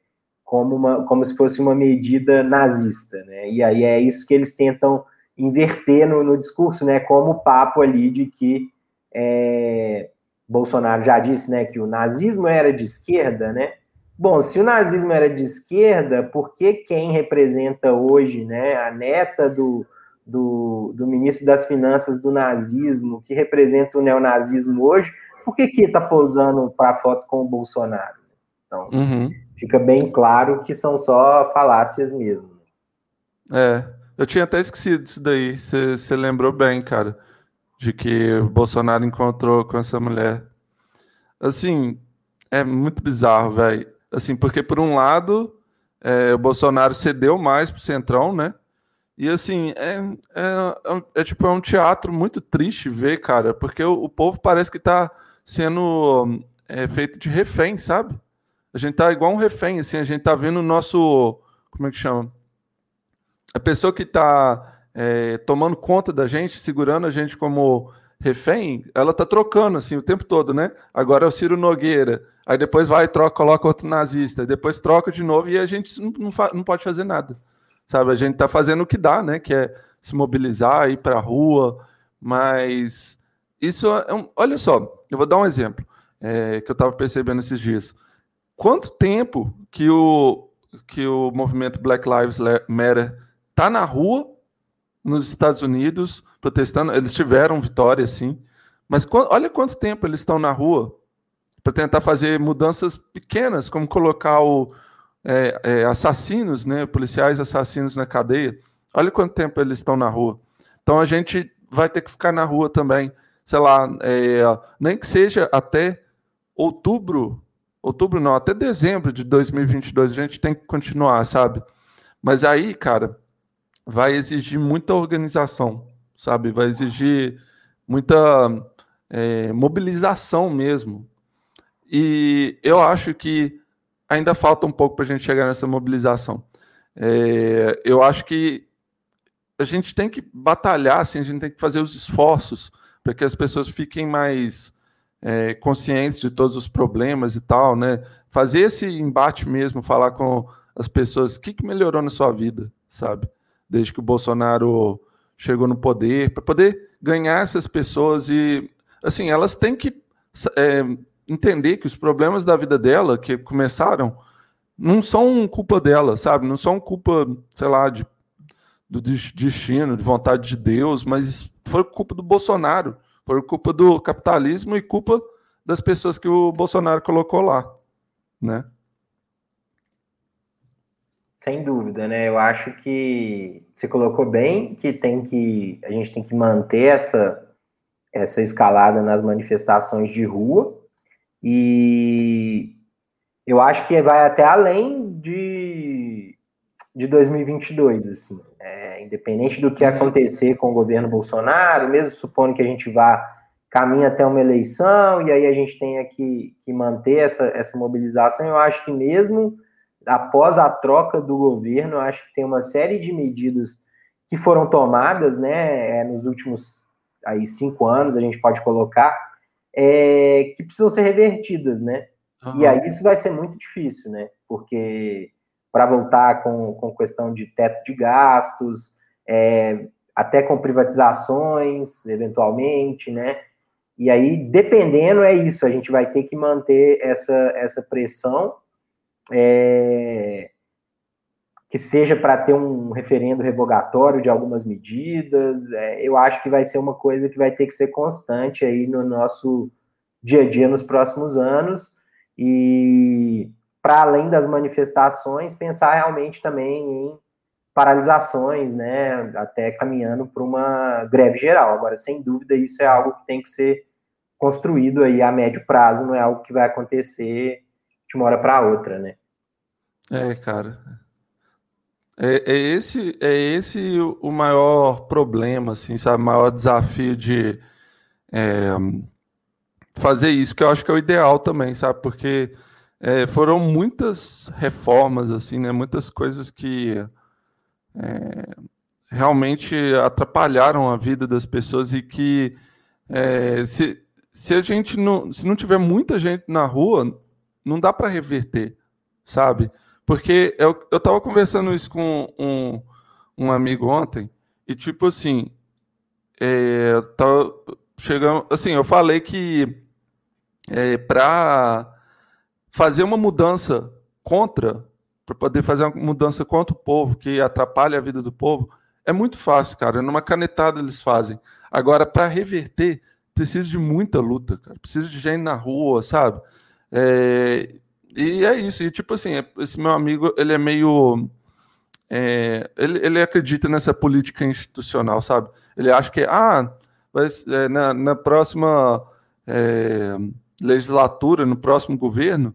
como, uma, como se fosse uma medida nazista, né? E aí é isso que eles tentam inverter no, no discurso, né? Como o papo ali de que é, Bolsonaro já disse, né, que o nazismo era de esquerda, né? Bom, se o nazismo era de esquerda, por que quem representa hoje, né, a neta do, do, do ministro das Finanças do nazismo, que representa o neonazismo hoje, por que que está pousando para foto com o Bolsonaro? Então, uhum. fica bem claro que são só falácias mesmo. É, eu tinha até esquecido disso daí. Você lembrou bem, cara, de que o Bolsonaro encontrou com essa mulher. Assim, é muito bizarro, velho. Assim, porque por um lado, é, o Bolsonaro cedeu mais pro Centrão, né? E assim, é, é, é, é, tipo, é um teatro muito triste ver, cara, porque o, o povo parece que tá sendo é, feito de refém, sabe? A gente tá igual um refém, assim, a gente tá vendo o nosso. Como é que chama? A pessoa que tá é, tomando conta da gente, segurando a gente como refém, ela tá trocando assim o tempo todo, né? Agora é o Ciro Nogueira, aí depois vai troca, coloca outro nazista, depois troca de novo e a gente não, não, não pode fazer nada, sabe? A gente tá fazendo o que dá, né? Que é se mobilizar, ir para a rua, mas isso é um, olha só, eu vou dar um exemplo é, que eu estava percebendo esses dias. Quanto tempo que o que o movimento Black Lives Matter tá na rua nos Estados Unidos protestando. Eles tiveram vitória, sim. Mas olha quanto tempo eles estão na rua para tentar fazer mudanças pequenas, como colocar o, é, é, assassinos, né, policiais assassinos na cadeia. Olha quanto tempo eles estão na rua. Então a gente vai ter que ficar na rua também, sei lá, é, nem que seja até outubro, outubro não, até dezembro de 2022 a gente tem que continuar, sabe? Mas aí, cara, vai exigir muita organização, sabe? Vai exigir muita é, mobilização mesmo. E eu acho que ainda falta um pouco para a gente chegar nessa mobilização. É, eu acho que a gente tem que batalhar, assim, a gente tem que fazer os esforços para que as pessoas fiquem mais é, conscientes de todos os problemas e tal, né? Fazer esse embate mesmo, falar com as pessoas, o que, que melhorou na sua vida, sabe? desde que o Bolsonaro chegou no poder, para poder ganhar essas pessoas e, assim, elas têm que é, entender que os problemas da vida dela, que começaram, não são culpa dela, sabe? Não são culpa, sei lá, de, do destino, de vontade de Deus, mas foi culpa do Bolsonaro, foi culpa do capitalismo e culpa das pessoas que o Bolsonaro colocou lá, né? Sem dúvida, né? Eu acho que você colocou bem que tem que a gente tem que manter essa essa escalada nas manifestações de rua. E eu acho que vai até além de, de 2022, assim, é, independente do que acontecer com o governo Bolsonaro, mesmo supondo que a gente vá caminha até uma eleição e aí a gente tenha que, que manter essa, essa mobilização, eu acho que mesmo após a troca do governo, acho que tem uma série de medidas que foram tomadas, né, é, nos últimos aí cinco anos, a gente pode colocar, é, que precisam ser revertidas, né? Uhum. E aí isso vai ser muito difícil, né? Porque para voltar com, com questão de teto de gastos, é, até com privatizações, eventualmente, né? E aí, dependendo, é isso, a gente vai ter que manter essa, essa pressão é, que seja para ter um referendo revogatório de algumas medidas. É, eu acho que vai ser uma coisa que vai ter que ser constante aí no nosso dia a dia nos próximos anos. E para além das manifestações, pensar realmente também em paralisações, né, até caminhando para uma greve geral. Agora, sem dúvida, isso é algo que tem que ser construído aí a médio prazo, não é algo que vai acontecer de uma hora para outra, né? É, cara. É, é, esse é esse o maior problema, assim, sabe? O maior desafio de é, fazer isso, que eu acho que é o ideal também, sabe? Porque é, foram muitas reformas, assim, né? Muitas coisas que é, realmente atrapalharam a vida das pessoas e que é, se se a gente não, se não tiver muita gente na rua, não dá para reverter, sabe? Porque eu, eu tava conversando isso com um, um amigo ontem, e tipo assim, é, tava chegando, assim, eu falei que é, para fazer uma mudança contra, para poder fazer uma mudança contra o povo, que atrapalha a vida do povo, é muito fácil, cara. Numa canetada eles fazem. Agora, para reverter, precisa de muita luta, cara. Precisa de gente na rua, sabe? É, e é isso. E tipo assim, esse meu amigo, ele é meio. É, ele, ele acredita nessa política institucional, sabe? Ele acha que, ah, mas, é, na, na próxima é, legislatura, no próximo governo,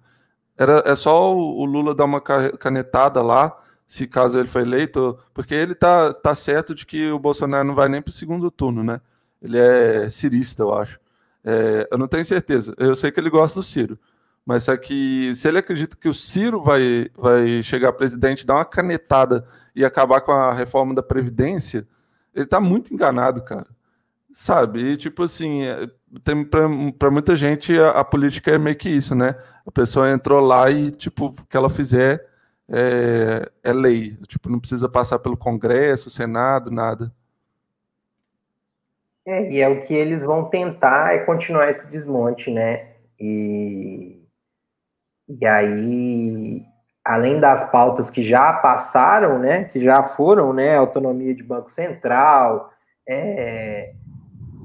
era, é só o, o Lula dar uma canetada lá, se caso ele for eleito, porque ele tá, tá certo de que o Bolsonaro não vai nem para o segundo turno, né? Ele é cirista, eu acho. É, eu não tenho certeza. Eu sei que ele gosta do Ciro. Mas é que se ele acredita que o Ciro vai, vai chegar presidente, dar uma canetada e acabar com a reforma da Previdência, ele está muito enganado, cara. Sabe? E, tipo assim, é, tem para muita gente a, a, política é meio que isso, né? A pessoa entrou lá e, tipo, o que ela fizer é, é lei. Tipo, não precisa passar pelo Congresso, Senado, nada. É, e é o que eles vão tentar é continuar esse desmonte, né? E, e aí, além das pautas que já passaram, né? Que já foram, né? Autonomia de Banco Central, é,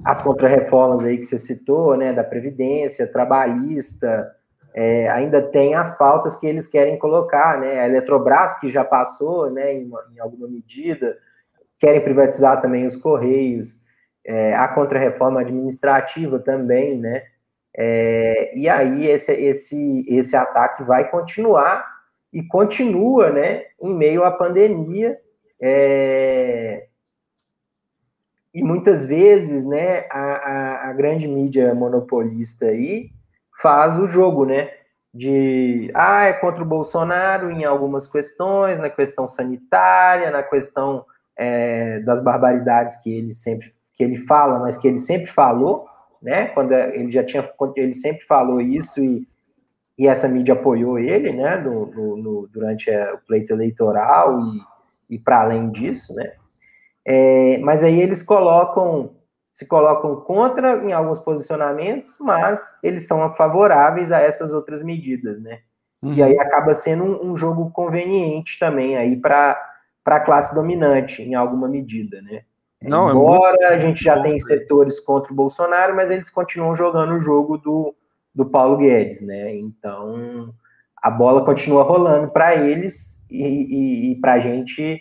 as contrarreformas aí que você citou, né? Da Previdência, trabalhista, é, ainda tem as pautas que eles querem colocar, né? A Eletrobras, que já passou, né? Em, em alguma medida, querem privatizar também os Correios é, a contrarreforma administrativa também, né? É, e aí esse, esse, esse ataque vai continuar e continua, né? Em meio à pandemia. É, e muitas vezes, né? A, a, a grande mídia monopolista aí faz o jogo, né? de ah, é contra o Bolsonaro em algumas questões, na questão sanitária, na questão é, das barbaridades que ele sempre que ele fala, mas que ele sempre falou, né? Quando ele já tinha, ele sempre falou isso e, e essa mídia apoiou ele, né? No, no, no durante o pleito eleitoral e, e para além disso, né? É, mas aí eles colocam, se colocam contra em alguns posicionamentos, mas eles são favoráveis a essas outras medidas, né? Uhum. E aí acaba sendo um, um jogo conveniente também aí para a classe dominante em alguma medida, né? Não, Embora é muito... a gente já tenha setores contra o Bolsonaro, mas eles continuam jogando o jogo do, do Paulo Guedes, né? Então a bola continua rolando para eles e, e, e para a gente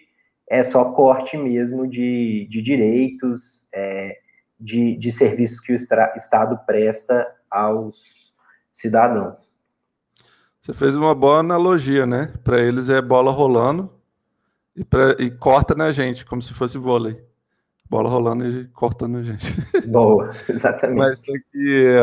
é só corte mesmo de, de direitos, é, de, de serviços que o Estado presta aos cidadãos. Você fez uma boa analogia, né? Para eles é bola rolando e, pra, e corta na gente, como se fosse vôlei bola rolando e cortando a gente. Boa, exatamente. Mas é que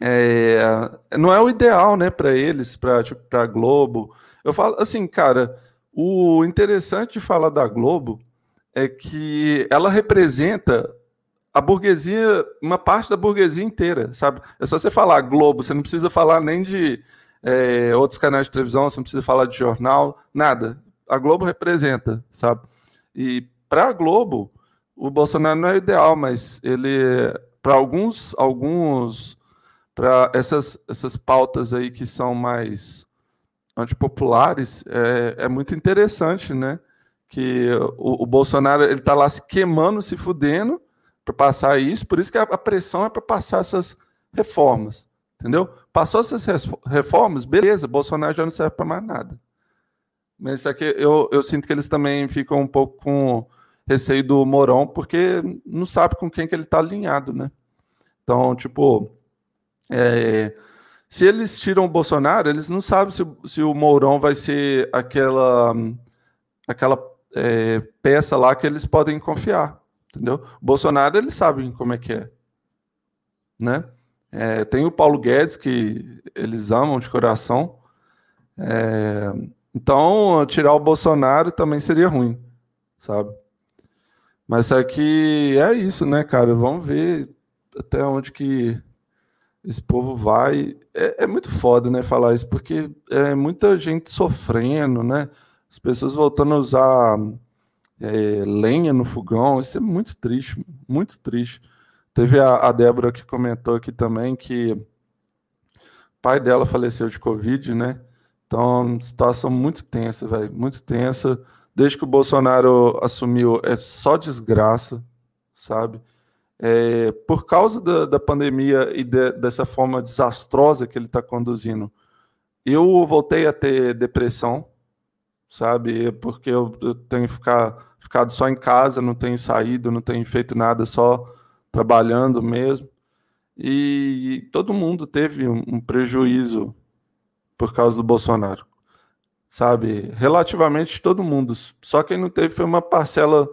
é, não é o ideal, né, para eles, para tipo, para Globo. Eu falo assim, cara, o interessante de falar da Globo é que ela representa a burguesia, uma parte da burguesia inteira, sabe? É só você falar Globo, você não precisa falar nem de é, outros canais de televisão, você não precisa falar de jornal, nada. A Globo representa, sabe? E para a Globo, o Bolsonaro não é ideal, mas ele, para alguns, alguns, para essas, essas pautas aí que são mais antipopulares, é, é muito interessante, né? Que o, o Bolsonaro ele está lá se queimando, se fudendo para passar isso, por isso que a, a pressão é para passar essas reformas, entendeu? Passou essas reformas, beleza, Bolsonaro já não serve para mais nada. Mas aqui eu, eu sinto que eles também ficam um pouco com receio do Mourão, porque não sabe com quem que ele está alinhado, né? Então, tipo, é, se eles tiram o Bolsonaro, eles não sabem se, se o Mourão vai ser aquela, aquela é, peça lá que eles podem confiar, entendeu? O Bolsonaro, eles sabem como é que é, né? É, tem o Paulo Guedes, que eles amam de coração. É, então, tirar o Bolsonaro também seria ruim, sabe? Mas é que é isso, né, cara? Vamos ver. até onde que esse povo vai. É, é, muito foda, né, falar isso, porque é muita gente sofrendo, né? As pessoas voltando a usar é, lenha no fogão, isso é muito triste, muito triste. Teve a, a Débora que comentou aqui também que o pai dela faleceu de Covid, né? Então, situação muito tensa, velho, muito tensa. Desde que o Bolsonaro assumiu, é só desgraça, sabe? É, por causa da, da pandemia e de, dessa forma desastrosa que ele está conduzindo, eu voltei a ter depressão, sabe? Porque eu, eu tenho ficar, ficado só em casa, não tenho saído, não tenho feito nada, só trabalhando mesmo. E todo mundo teve um, um prejuízo por causa do Bolsonaro, sabe? Relativamente todo mundo. Só quem não teve foi uma parcela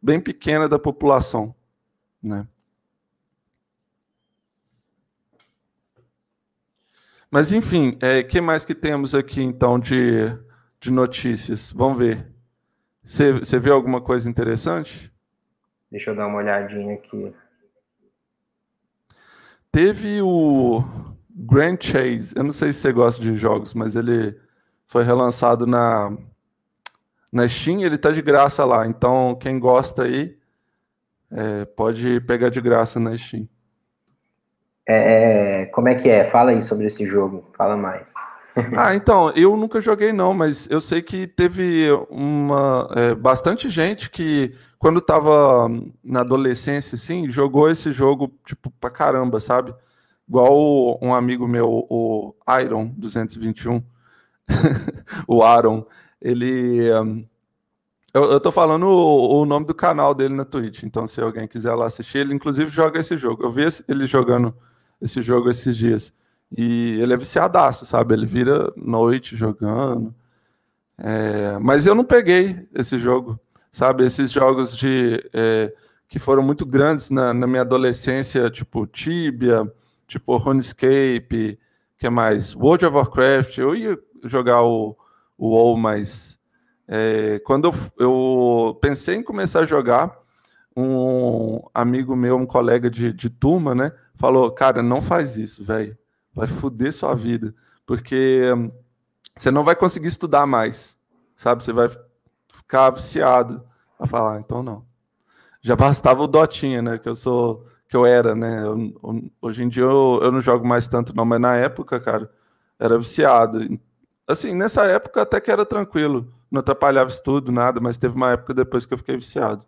bem pequena da população, né? Mas enfim, o é, que mais que temos aqui então de, de notícias? Vamos ver. Você viu alguma coisa interessante? Deixa eu dar uma olhadinha aqui. Teve o Grand Chase. Eu não sei se você gosta de jogos, mas ele foi relançado na, na Steam. Ele tá de graça lá. Então, quem gosta aí, é, pode pegar de graça na Steam. É, é, como é que é? Fala aí sobre esse jogo, fala mais. ah, então, eu nunca joguei não, mas eu sei que teve uma é, bastante gente que quando estava na adolescência, assim, jogou esse jogo, tipo, pra caramba, sabe? Igual um amigo meu, o Iron 221, o Aaron, ele... Um, eu, eu tô falando o, o, nome do canal dele na Twitch, então se alguém quiser lá assistir, ele inclusive joga esse jogo. Eu vi ele jogando esse jogo esses dias. E ele é viciadaço, sabe? Ele vira noite jogando. É, mas eu não peguei esse jogo, sabe? Esses jogos de é, que foram muito grandes na, na, minha adolescência, tipo Tibia, tipo RuneScape, que é mais World of Warcraft. Eu ia jogar o, o WoW, mas é, quando eu, eu pensei em começar a jogar, um amigo meu, um colega de, de turma, né? falou, cara, não faz isso, velho. Vai foder sua vida. Porque você não vai conseguir estudar mais. Sabe? Você vai ficar viciado. Vai falar, ah, então não. Já bastava o Dotinha, né? Que eu sou. Que eu era, né? Eu, hoje em dia eu, eu não jogo mais tanto, não, mas na época, cara, era viciado. Assim, nessa época até que era tranquilo. Não atrapalhava estudo, nada, mas teve uma época depois que eu fiquei viciado.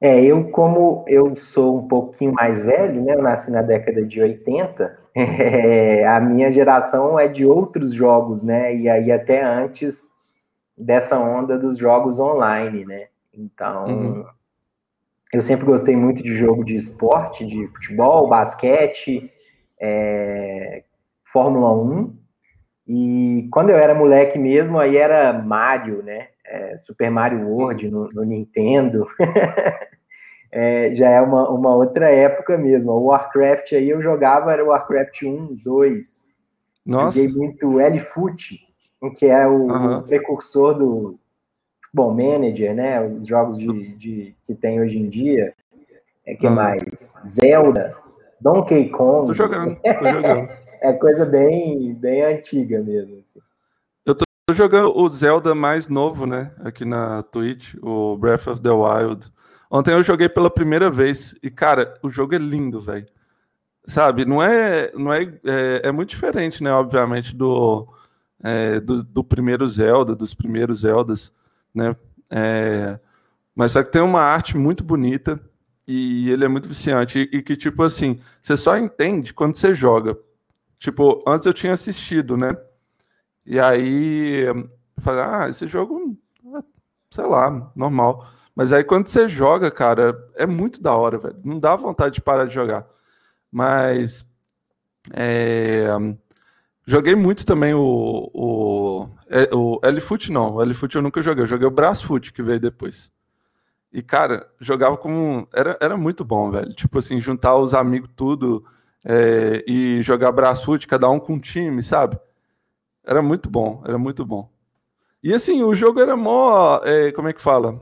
É, eu como eu sou um pouquinho mais velho, né, eu nasci na década de 80, é, a minha geração é de outros jogos, né, e aí até antes dessa onda dos jogos online, né, então uhum. eu sempre gostei muito de jogo de esporte, de futebol, basquete, é, Fórmula 1, e quando eu era moleque mesmo, aí era Mario, né, é, Super Mario World no, no Nintendo. é, já é uma, uma outra época mesmo. O Warcraft aí eu jogava, era o Warcraft 1, 2. Nossa. Joguei muito L-Foot, que é o, uhum. o, precursor do bom Manager, né? Os jogos de, de que tem hoje em dia. É que uhum. mais? Zelda, Donkey Kong. Tô jogando, tô jogando. é coisa bem, bem antiga mesmo. Assim. Tô jogando o Zelda mais novo, né? Aqui na Twitch, o Breath of the Wild. Ontem eu joguei pela primeira vez e, cara, o jogo é lindo, velho. Sabe, não é, não é, é, é, muito diferente, né? Obviamente do, é, do, do, primeiro Zelda, dos primeiros Zeldas, né? É, mas só que tem uma arte muito bonita e ele é muito viciante e, e que tipo assim, você só entende quando você joga. Tipo, antes eu tinha assistido, né? E aí eu falei, ah, esse jogo, sei lá, normal. Mas aí quando você joga, cara, é muito da hora, velho. Não dá vontade de parar de jogar. Mas é, joguei muito também o, o, é, o L-Foot, não. O L-Foot eu nunca joguei. Eu joguei o Brasfoot, que veio depois. E, cara, jogava como. Era, era muito bom, velho. Tipo assim, juntar os amigos tudo é, e jogar Brasfoot, cada um com um time, sabe? Era muito bom, era muito bom. E assim, o jogo era mó. É, como é que fala?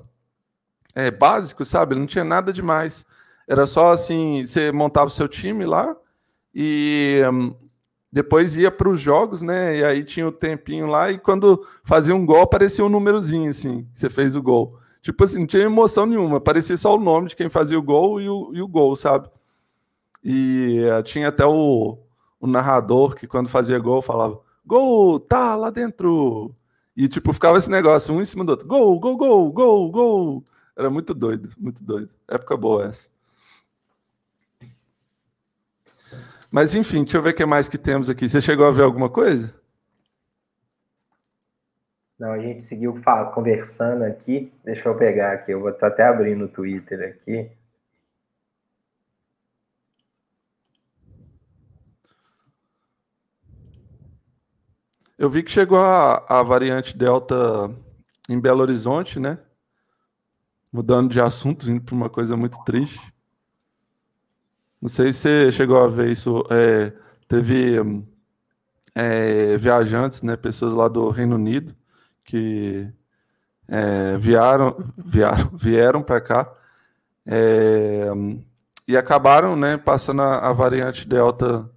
É, básico, sabe? Não tinha nada demais. Era só assim, você montava o seu time lá e um, depois ia para os jogos, né? E aí tinha o tempinho lá e quando fazia um gol aparecia um númerozinho assim, você fez o gol. Tipo assim, não tinha emoção nenhuma, parecia só o nome de quem fazia o gol e o, e o gol, sabe? E uh, tinha até o, o narrador que quando fazia gol falava: Gol, tá lá dentro. E tipo, ficava esse negócio, um em cima do outro: Gol, gol, gol, gol, gol. Era muito doido, muito doido. Época boa essa. Mas enfim, deixa eu ver o que mais que temos aqui. Você chegou a ver alguma coisa? Não, a gente seguiu conversando aqui. Deixa eu pegar aqui. Eu vou estar até abrindo o Twitter aqui. Eu vi que chegou a, a variante Delta em Belo Horizonte, né? Mudando de assunto, indo para uma coisa muito triste. Não sei se você chegou a ver isso. É, teve é, viajantes, né, pessoas lá do Reino Unido, que é, vieram, vieram, vieram para cá é, e acabaram né, passando a, a, variante Delta,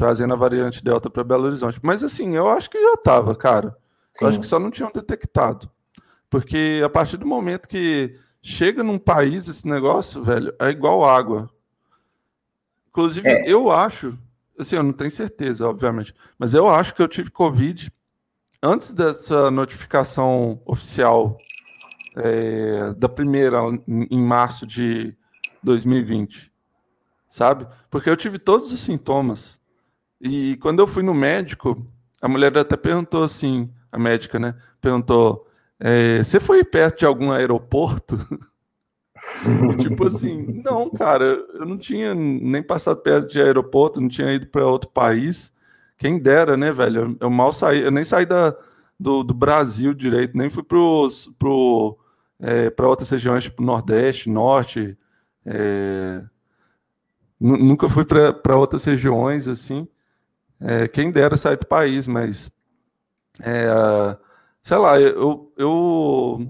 trazendo a variante Delta para Belo Horizonte. Mas assim, eu acho que já estava, cara. Sim. Eu acho que só não tinham detectado. Porque a partir do momento que chega num país esse negócio, velho, é igual água. Inclusive, é. eu acho, assim, eu não tenho certeza, obviamente, mas eu acho que eu tive Covid antes dessa notificação oficial é, da primeira, em março de 2020, sabe? Porque eu tive todos os sintomas. E quando eu fui no médico, a mulher até perguntou assim, a médica, né? Perguntou: é, você foi perto de algum aeroporto? tipo assim, não, cara, eu não tinha nem passado perto de aeroporto, não tinha ido para outro país. Quem dera, né, velho? Eu, mal saí, eu nem saí da, do, do Brasil direito, nem fui pros, pro, é, para outras regiões, tipo Nordeste, Norte. É, nunca fui para outras regiões, assim. É, quem dera sair do país, mas. É, sei lá, eu, eu,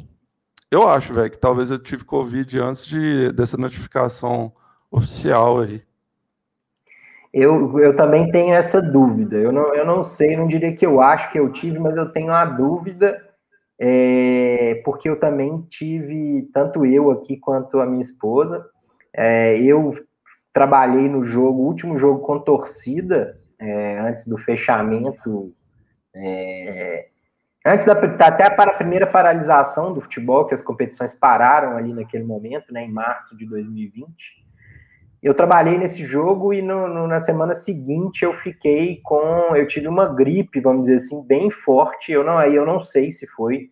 eu acho, velho, que talvez eu tive Covid antes de, dessa notificação oficial aí. Eu, eu também tenho essa dúvida. Eu não, eu não sei, não diria que eu acho que eu tive, mas eu tenho a dúvida, é, porque eu também tive, tanto eu aqui quanto a minha esposa, é, eu trabalhei no jogo, último jogo com torcida, é, antes do fechamento, é, antes da até para a primeira paralisação do futebol, que as competições pararam ali naquele momento, né, em março de 2020 eu trabalhei nesse jogo e no, no, na semana seguinte eu fiquei com. Eu tive uma gripe, vamos dizer assim, bem forte. Eu não, aí eu não sei se foi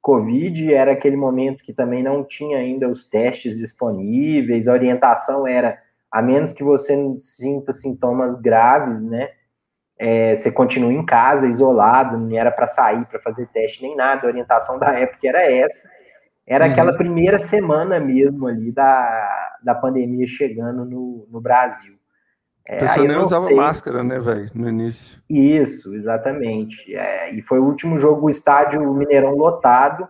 Covid, era aquele momento que também não tinha ainda os testes disponíveis, a orientação era, a menos que você sinta sintomas graves, né? É, você continua em casa, isolado, não era para sair para fazer teste nem nada. A orientação da época era essa. Era uhum. aquela primeira semana mesmo ali da, da pandemia chegando no, no Brasil. É, a pessoa nem usava sei. máscara, né, velho, no início. Isso, exatamente. É, e foi o último jogo, o estádio Mineirão lotado.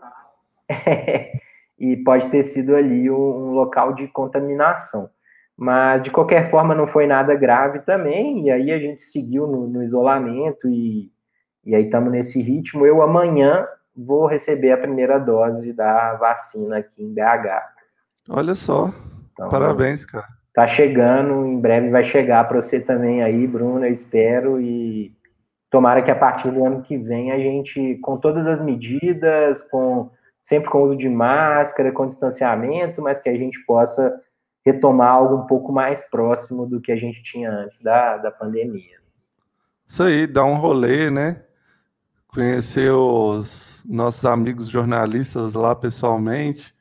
e pode ter sido ali um, um, local de contaminação. Mas, de qualquer forma, não foi nada grave também. E aí a gente seguiu no, no isolamento e, e aí estamos nesse ritmo. Eu amanhã vou receber a primeira dose da vacina aqui em BH. Olha só. Então, Parabéns, cara. Tá chegando, em breve vai chegar para você também aí, Bruno, eu espero e tomara que a partir do ano que vem a gente, com todas as medidas, com sempre com uso de máscara, com distanciamento, mas que a gente possa retomar algo um pouco mais próximo do que a gente tinha antes da, da pandemia. Isso aí, dá um rolê, né? conhecer os nossos amigos jornalistas lá pessoalmente,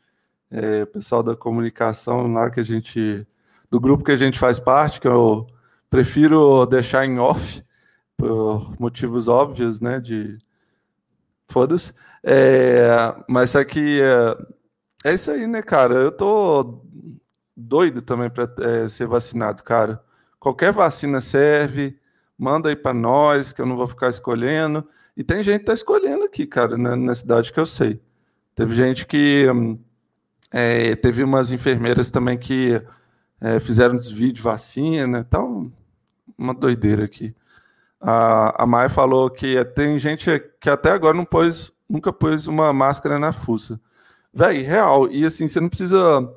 é, pessoal da comunicação lá que a gente, do grupo que a gente faz parte, que eu prefiro deixar em off, por motivos óbvios, né, de foda-se, é, mas aqui é, é isso aí, né, cara, eu tô doido também para é, ser vacinado, cara, qualquer vacina serve, manda aí para nós, que eu não vou ficar escolhendo, e tem gente que tá escolhendo aqui, cara, na, na cidade que eu sei. Teve gente que. É, teve umas enfermeiras também que é, fizeram desvio de vacina, então uma doideira aqui. A, a Maia falou que tem gente que até agora não pôs, nunca pôs uma máscara na fuça. Véi, real. E assim, você não precisa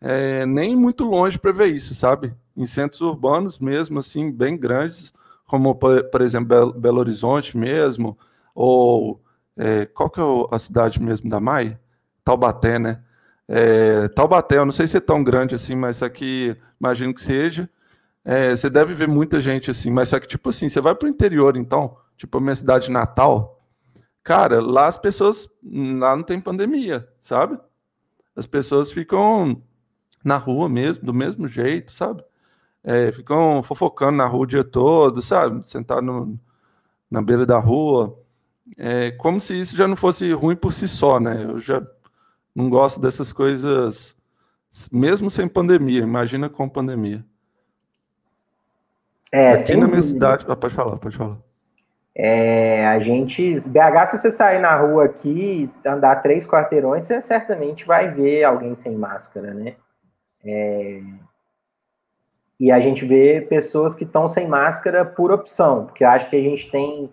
é, nem muito longe para ver isso, sabe? Em centros urbanos mesmo, assim, bem grandes, como por, exemplo Belo Horizonte mesmo, ou é, qual que é a cidade mesmo da Mai? Taubaté, né? É, Taubaté, eu não sei se é tão grande assim, mas aqui imagino que seja. É, você deve ver muita gente assim, mas só que, tipo assim, você vai para o interior, então, tipo a minha cidade natal, cara, lá as pessoas, lá não tem pandemia, sabe? As pessoas ficam na rua mesmo, do mesmo jeito, sabe? É, ficam fofocando na rua o dia todo, sabe? Sentado no, na beira da rua. É, como se isso já não fosse ruim por si só, né? Eu já não gosto dessas coisas, mesmo sem pandemia, imagina com pandemia. É, Aqui na minha cidade. Ah, pode falar, pode falar. É, a gente. BH, se você sair na rua aqui, andar três quarteirões, você certamente vai ver alguém sem máscara, né? É, e a gente vê pessoas que estão sem máscara por opção, porque eu acho que a gente tem,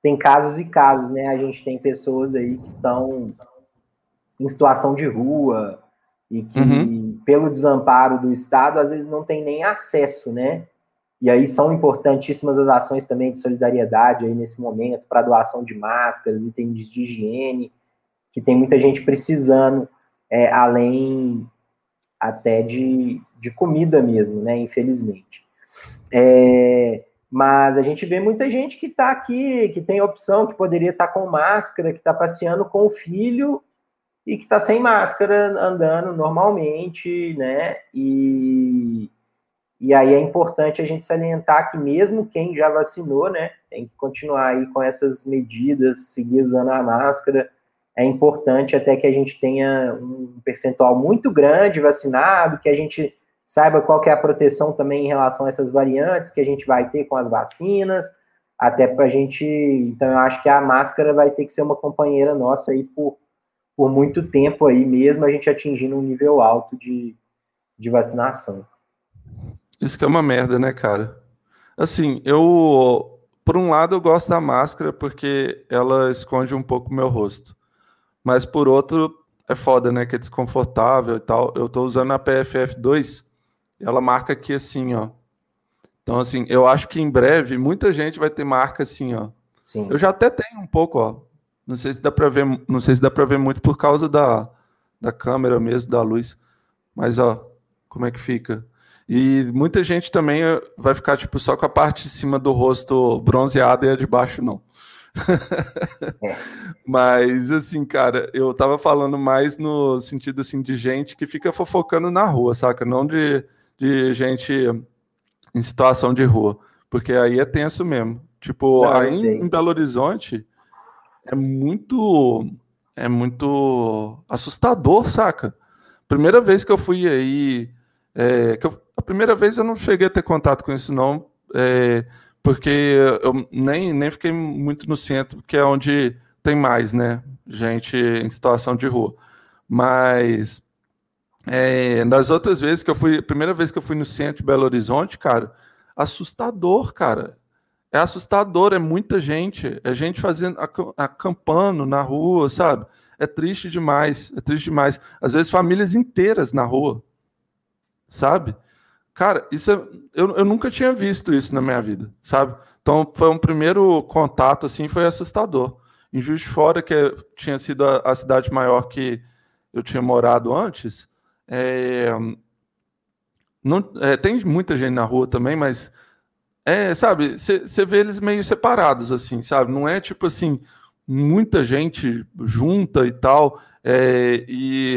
tem casos e casos, né? A gente tem pessoas aí que estão em situação de rua e que, uhum. pelo desamparo do Estado, às vezes não tem nem acesso, né? E aí são importantíssimas as ações também de solidariedade aí nesse momento para doação de máscaras, itens de higiene, que tem muita gente precisando, é, além até de, de comida mesmo, né? Infelizmente. É, mas a gente vê muita gente que está aqui, que tem opção, que poderia estar tá com máscara, que está passeando com o filho e que está sem máscara andando normalmente, né? E e aí é importante a gente salientar que mesmo quem já vacinou, né, tem que continuar aí com essas medidas, seguir usando a máscara. É importante até que a gente tenha um percentual muito grande vacinado, que a gente saiba qual é a proteção também em relação a essas variantes que a gente vai ter com as vacinas, até para a gente. Então, eu acho que a máscara vai ter que ser uma companheira nossa aí por, por muito tempo aí, mesmo a gente atingindo um nível alto de, de vacinação. Isso que é uma merda, né, cara? Assim, eu. Por um lado, eu gosto da máscara porque ela esconde um pouco o meu rosto. Mas por outro, é foda, né? Que é desconfortável e tal. Eu tô usando a PFF2 e ela marca aqui assim, ó. Então, assim, eu acho que em breve muita gente vai ter marca assim, ó. Sim. Eu já até tenho um pouco, ó. Não sei se dá para ver, não sei se dá para ver muito por causa da, da câmera mesmo, da luz. Mas ó, como é que fica? E muita gente também eh, vai ficar tipo só com a parte de cima do rosto bronzeada e a de baixo não. É. Mas assim, cara, eu tava falando mais no sentido assim de gente que fica fofocando na rua, saca? Não de, de gente em situação de rua, porque aí é tenso mesmo. Tipo, não, aí em Belo Horizonte é muito é muito assustador, saca? Primeira vez que eu fui aí, é, que eu, a primeira vez eu não cheguei a ter contato com isso, não, é, porque eu nem, nem fiquei muito no centro, que é onde tem mais, né? Gente em situação de rua. Mas é, outras vezes que eu fui, primeira vez que eu fui no centro de Belo Horizonte, cara, assustador, cara. É assustador, é muita gente, é gente fazendo, acampando na rua, sabe? É triste demais, é triste demais. Às vezes famílias inteiras na rua, sabe? Cara, isso é, eu, eu nunca tinha visto isso na minha vida, sabe? Então foi um primeiro contato assim, foi assustador. Em Juiz de Fora, que é, tinha sido a, a, cidade maior que eu tinha morado antes, é, não, é, tem muita gente na rua também, mas é, sabe, você vê eles meio separados, assim, sabe? Não é tipo assim, muita gente junta e tal, é, e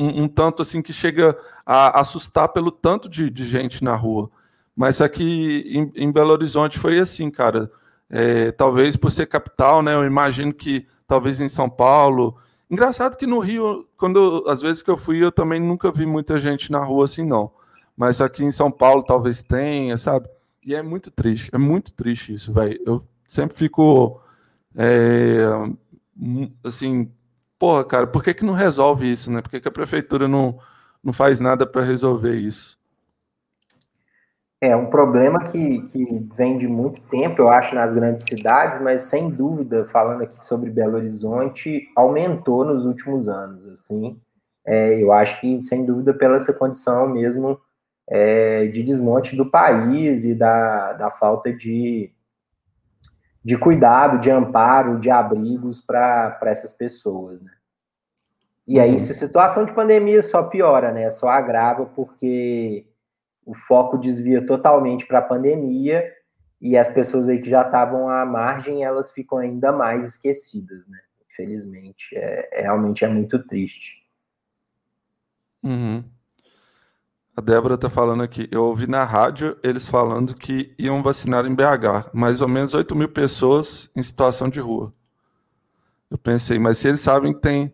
um, um, tanto assim que chega a assustar pelo tanto de, de gente na rua. Mas aqui em, em, Belo Horizonte foi assim, cara. É, talvez por ser capital, né? Eu imagino que talvez em São Paulo. Engraçado que no Rio, quando às vezes que eu fui, eu também nunca vi muita gente na rua assim, não. Mas aqui em São Paulo talvez tenha, sabe? E é muito triste, é muito triste isso, velho. Eu sempre fico é, assim, porra, cara, por que, que não resolve isso, né? Por que, que a prefeitura não, não faz nada para resolver isso. É um problema que, que vem de muito tempo, eu acho, nas grandes cidades, mas sem dúvida, falando aqui sobre Belo Horizonte, aumentou nos últimos anos. Assim, é, eu acho que, sem dúvida, pela essa condição mesmo é, de desmonte do país e da, da falta de, de cuidado, de amparo, de abrigos para essas pessoas. Né? E aí, uhum. se a situação de pandemia só piora, né? Só agrava, porque o foco desvia totalmente para a pandemia e as pessoas aí que já estavam à margem, elas ficam ainda mais esquecidas, né? Infelizmente, é, é realmente é muito triste. Uhum. A Débora está falando aqui. Eu ouvi na rádio eles falando que iam vacinar em BH, mais ou menos 8 mil pessoas em situação de rua. Eu pensei, mas se eles sabem que tem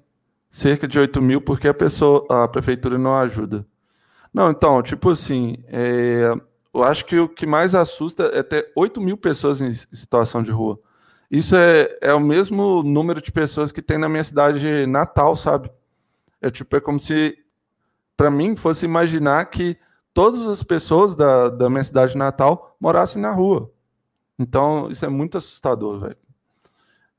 cerca de 8 mil, por que a, pessoa, a prefeitura não ajuda? Não, então, tipo assim, é, eu acho que o que mais assusta é ter 8 mil pessoas em situação de rua. Isso é, é o mesmo número de pessoas que tem na minha cidade natal, sabe? É tipo, é como se, para mim, fosse imaginar que todas as pessoas da, da minha cidade natal morassem na rua. Então, isso é muito assustador, velho.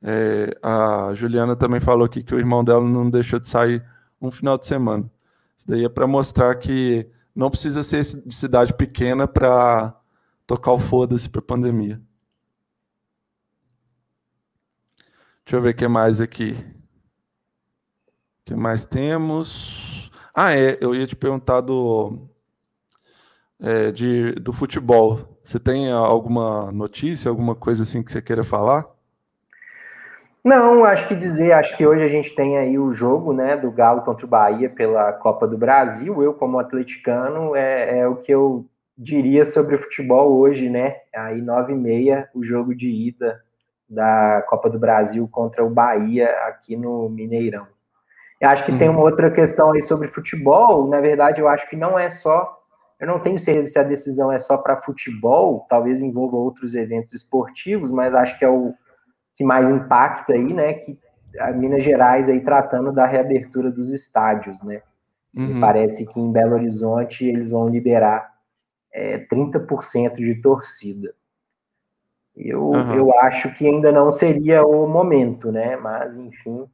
É, a Juliana também falou aqui que o irmão dela não deixou de sair um final de semana. Isso daí é para mostrar que não precisa ser de cidade pequena para tocar o foda-se para pandemia. Deixa eu ver o que mais aqui. O que mais temos? Ah, é. Eu ia te perguntar do, é, de, do futebol. Você tem alguma notícia, alguma coisa assim que você queira falar? Não, acho que dizer, acho que hoje a gente tem aí o jogo, né, do Galo contra o Bahia pela Copa do Brasil. Eu, como atleticano, é, é o que eu diria sobre o futebol hoje, né? Aí nove e meia, o jogo de ida da Copa do Brasil contra o Bahia aqui no Mineirão. Eu acho que uhum. tem uma outra questão aí sobre futebol. Na verdade, eu acho que não é só. Eu não tenho certeza se a decisão é só para futebol, talvez envolva outros eventos esportivos, mas acho que é o que mais impacta aí, né? Que a Minas Gerais aí tratando da reabertura dos estádios, né? Uhum. parece que em Belo Horizonte eles vão liberar é, 30% de torcida. Eu, uhum. eu acho que ainda não seria o momento, né? Mas, enfim.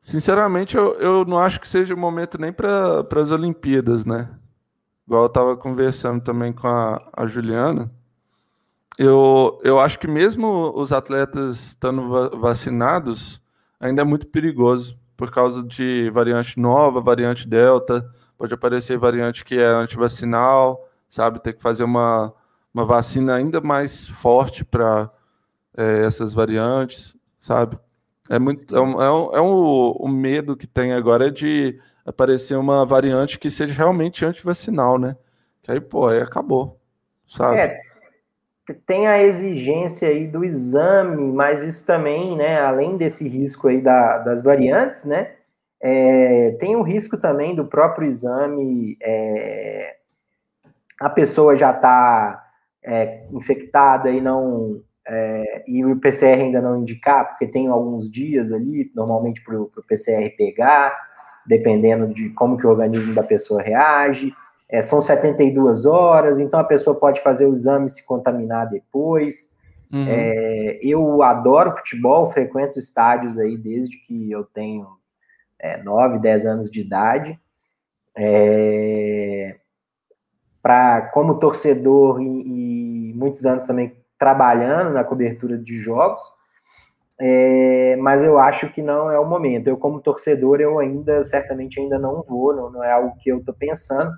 Sinceramente, eu, eu não acho que seja o momento nem para as Olimpíadas, né? Igual eu estava conversando também com a, a Juliana eu, eu acho que mesmo os atletas estando vacinados, ainda é muito perigoso por causa de variante nova, variante delta, pode aparecer variante que é antivacinal, sabe? Ter que fazer uma, uma vacina ainda mais forte para é, essas variantes, sabe? É muito é um, é um, é um, um medo que tem agora de aparecer uma variante que seja realmente antivacinal, né? Que aí, pô, aí acabou, sabe? É, tem a exigência aí do exame, mas isso também, né, além desse risco aí da, das variantes, né, é, tem o risco também do próprio exame, é, a pessoa já está é, infectada e não é, e o PCR ainda não indicar, porque tem alguns dias ali, normalmente para o PCR pegar, dependendo de como que o organismo da pessoa reage é, são 72 horas, então a pessoa pode fazer o exame e se contaminar depois. Uhum. É, eu adoro futebol, frequento estádios aí desde que eu tenho é, 9, 10 anos de idade. É, pra, como torcedor e, e, muitos anos também trabalhando na cobertura de jogos, é, mas eu acho que não é o momento. Eu, como torcedor, eu ainda, certamente ainda não vou, não, não é algo que eu estou pensando.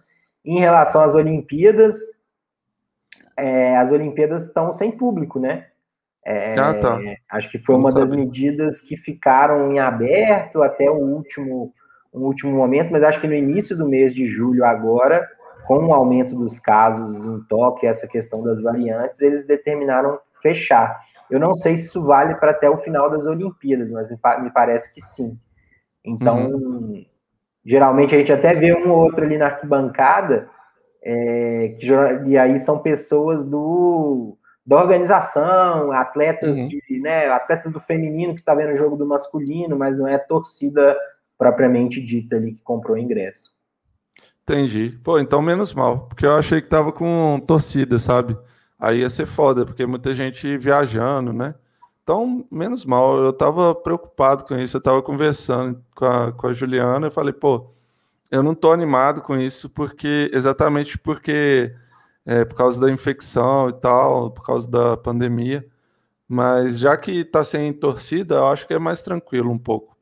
Em relação às Olimpíadas, é, as Olimpíadas estão sem público, né? É, ah, tá. Acho que foi uma das medidas que ficaram em aberto até o último, o último momento, mas acho que no início do mês de julho, agora, com o aumento dos casos em Tóquio, essa questão das variantes, eles determinaram fechar. Eu não sei se isso vale para até o final das Olimpíadas, mas me parece que sim. Então, uhum. Geralmente a gente até vê um ou outro ali na arquibancada, é, que, e aí são pessoas do, da organização, atletas, uhum. de, né, atletas do feminino que está vendo o jogo do masculino, mas não é torcida propriamente dita ali que comprou o ingresso. Entendi. Pô, então menos mal, porque eu achei que tava com torcida, sabe? Aí ia ser foda, porque muita gente viajando, né? Então, menos mal, eu tava preocupado com isso, eu tava conversando com a, com a Juliana, eu falei, pô, eu não tô animado com isso, porque exatamente porque é, por causa da infecção e tal, por causa da pandemia. Mas já que tá sem torcida, eu acho que é mais tranquilo um pouco.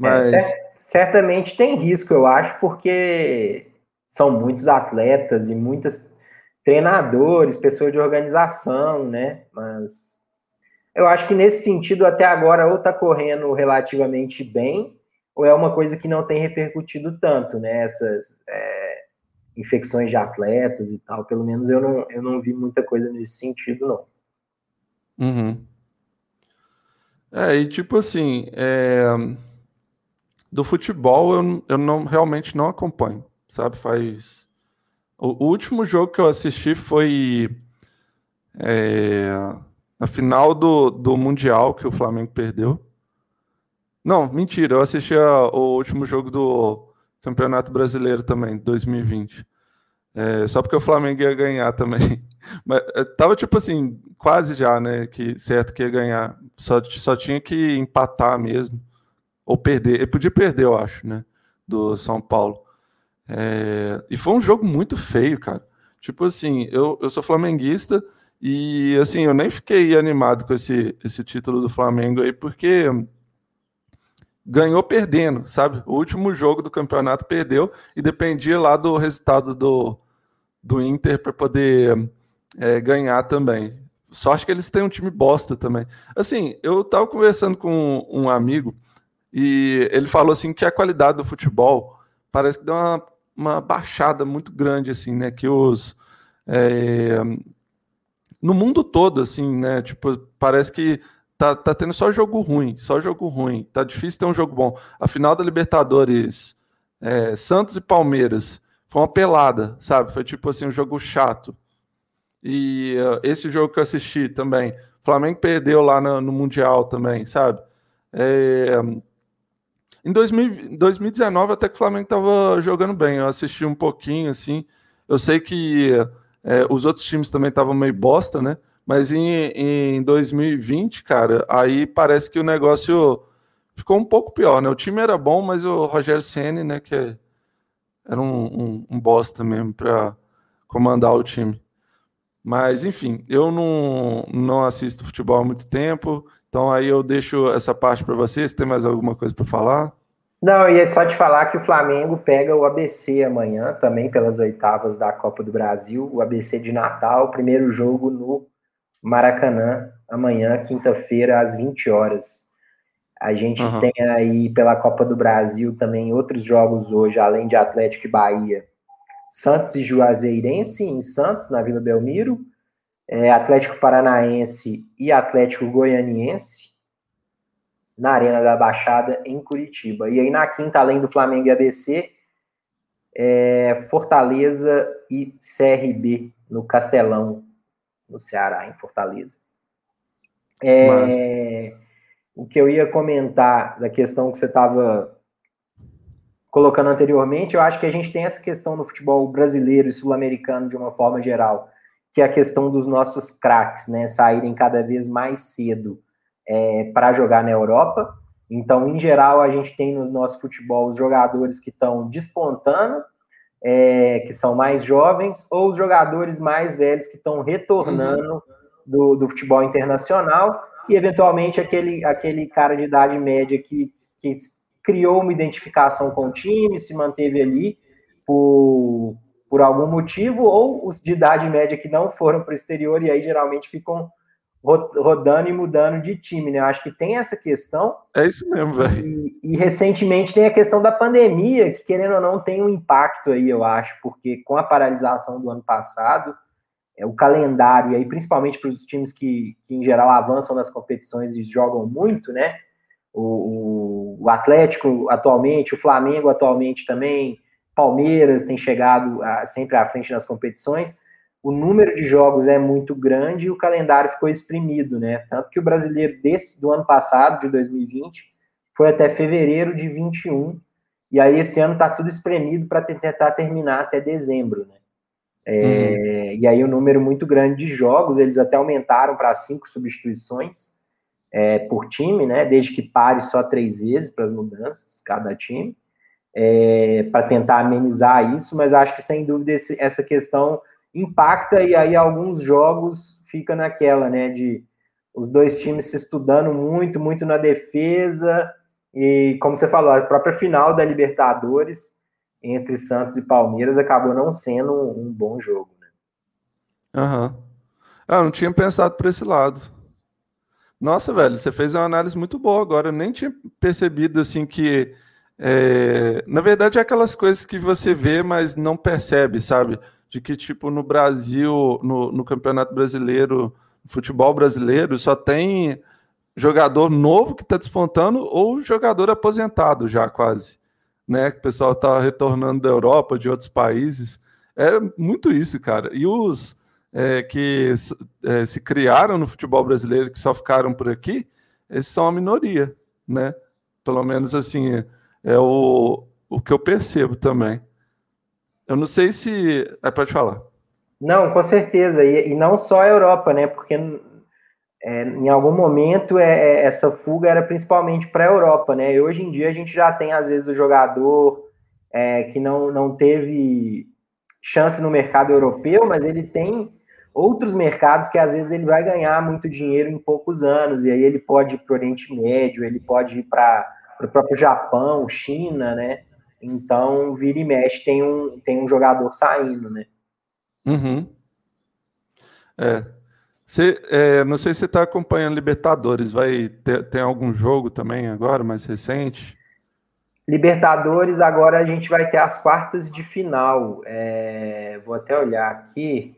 É, Mas... É, certamente tem risco, eu acho, porque são muitos atletas e muitos treinadores, pessoas de organização, né? Mas eu acho que nesse sentido, até agora, ou está correndo relativamente bem, ou é uma coisa que não tem repercutido tanto, né? Essas é, infecções de atletas e tal. Pelo menos eu não, eu não vi muita coisa nesse sentido, não. Uhum. É, e tipo assim, é do futebol eu, eu não realmente não acompanho, sabe? Faz. O, o último jogo que eu assisti foi é, na final do, do Mundial que o Flamengo perdeu. Não, mentira, eu assisti a, o último jogo do Campeonato Brasileiro também, 2020. É, só porque o Flamengo ia ganhar também. Mas é, tava tipo assim, quase já, né? Que certo que ia ganhar. Só, só tinha que empatar mesmo ou perder. Ele podia perder, eu acho, né? Do São Paulo. É... E foi um jogo muito feio, cara. Tipo assim, eu, eu sou flamenguista e assim, eu nem fiquei animado com esse, esse título do Flamengo aí, porque ganhou perdendo, sabe? O último jogo do campeonato perdeu e dependia lá do resultado do, do Inter para poder é, ganhar também. Só acho que eles têm um time bosta também. Assim, eu tava conversando com um amigo e ele falou assim que a qualidade do futebol parece que deu uma, uma baixada muito grande, assim, né? Que os. É, no mundo todo, assim, né? Tipo, parece que tá, tá tendo só jogo ruim, só jogo ruim. Tá difícil ter um jogo bom. A final da Libertadores, é, Santos e Palmeiras, foi uma pelada, sabe? Foi tipo assim, um jogo chato. E uh, esse jogo que eu assisti também, Flamengo perdeu lá no, no Mundial também, sabe? É, em 2000, 2019, até que o Flamengo estava jogando bem. Eu assisti um pouquinho, assim. Eu sei que é, os outros times também estavam meio bosta, né? Mas em, em 2020, cara, aí parece que o negócio ficou um pouco pior, né? O time era bom, mas o Rogério Ceni, né, que é, era um, um, um bosta mesmo para comandar o time. Mas, enfim, eu não, não assisto futebol há muito tempo, então aí eu deixo essa parte para vocês. Tem mais alguma coisa para falar? Não, eu ia só te falar que o Flamengo pega o ABC amanhã, também pelas oitavas da Copa do Brasil, o ABC de Natal, primeiro jogo no Maracanã, amanhã, quinta-feira, às 20 horas. A gente uhum. tem aí pela Copa do Brasil também outros jogos hoje, além de Atlético e Bahia. Santos e Juazeirense em Santos, na Vila Belmiro. É, Atlético Paranaense e Atlético Goianiense na Arena da Baixada, em Curitiba. E aí na quinta, além do Flamengo e ABC, é Fortaleza e CRB no Castelão, no Ceará, em Fortaleza. É, o que eu ia comentar da questão que você estava colocando anteriormente, eu acho que a gente tem essa questão no futebol brasileiro e sul-americano de uma forma geral, que é a questão dos nossos craques, né, saírem cada vez mais cedo é, para jogar na Europa. Então, em geral, a gente tem no nosso futebol os jogadores que estão despontando, é, que são mais jovens, ou os jogadores mais velhos que estão retornando uhum. do, do, futebol internacional, e eventualmente aquele, aquele cara de idade média que, que criou uma identificação com o time, se manteve ali por, por algum motivo, ou os de idade média que não foram para o exterior e aí geralmente ficam rodando e mudando de time, né? Eu acho que tem essa questão. É isso mesmo, velho. E, e, recentemente tem a questão da pandemia, que querendo ou não tem um impacto aí, eu acho, porque com a paralisação do ano passado, é, o calendário, e aí principalmente para os times que, que em geral avançam nas competições e jogam muito, né? O, o, o Atlético atualmente, o Flamengo atualmente também, Palmeiras tem chegado a, sempre à frente nas competições o número de jogos é muito grande e o calendário ficou exprimido, né? Tanto que o brasileiro desse do ano passado, de 2020, foi até fevereiro de 21, e aí esse ano está tudo espremido para tentar terminar até dezembro, né? É, uhum. E aí o um número muito grande de jogos, eles até aumentaram para cinco substituições é, por time, né? Desde que pare só três vezes para as mudanças, cada time, é, para tentar amenizar isso, mas acho que sem dúvida esse, essa questão impacta e aí alguns jogos fica naquela, né? De os dois times se estudando muito, muito na defesa, e como você falou, a própria final da Libertadores entre Santos e Palmeiras acabou não sendo um, um bom jogo. Né? Aham. Uhum. Ah, não tinha pensado por esse lado. Nossa, velho, você fez uma análise muito boa agora. Eu nem tinha percebido assim que. É... Na verdade, é aquelas coisas que você vê, mas não percebe, sabe? De que, tipo, no Brasil, no, no Campeonato Brasileiro, futebol brasileiro, só tem jogador novo que está despontando ou jogador aposentado já quase né? Que o pessoal está retornando da Europa, de outros países. É muito isso, cara. E os é, que é, se criaram no futebol brasileiro, que só ficaram por aqui, esses são a minoria, né? Pelo menos assim, é o, o que eu percebo também. Eu não sei se. É, pode falar. Não, com certeza. E, e não só a Europa, né? Porque é, em algum momento é, é essa fuga era principalmente para a Europa, né? E hoje em dia a gente já tem, às vezes, o jogador é, que não, não teve chance no mercado europeu, mas ele tem outros mercados que às vezes ele vai ganhar muito dinheiro em poucos anos, e aí ele pode ir para o Oriente Médio, ele pode ir para o próprio Japão, China, né? Então, vira e mexe, tem um, tem um jogador saindo, né? Uhum. É, você, é, não sei se você está acompanhando Libertadores. Vai ter, tem algum jogo também agora, mais recente? Libertadores, agora a gente vai ter as quartas de final. É, vou até olhar aqui.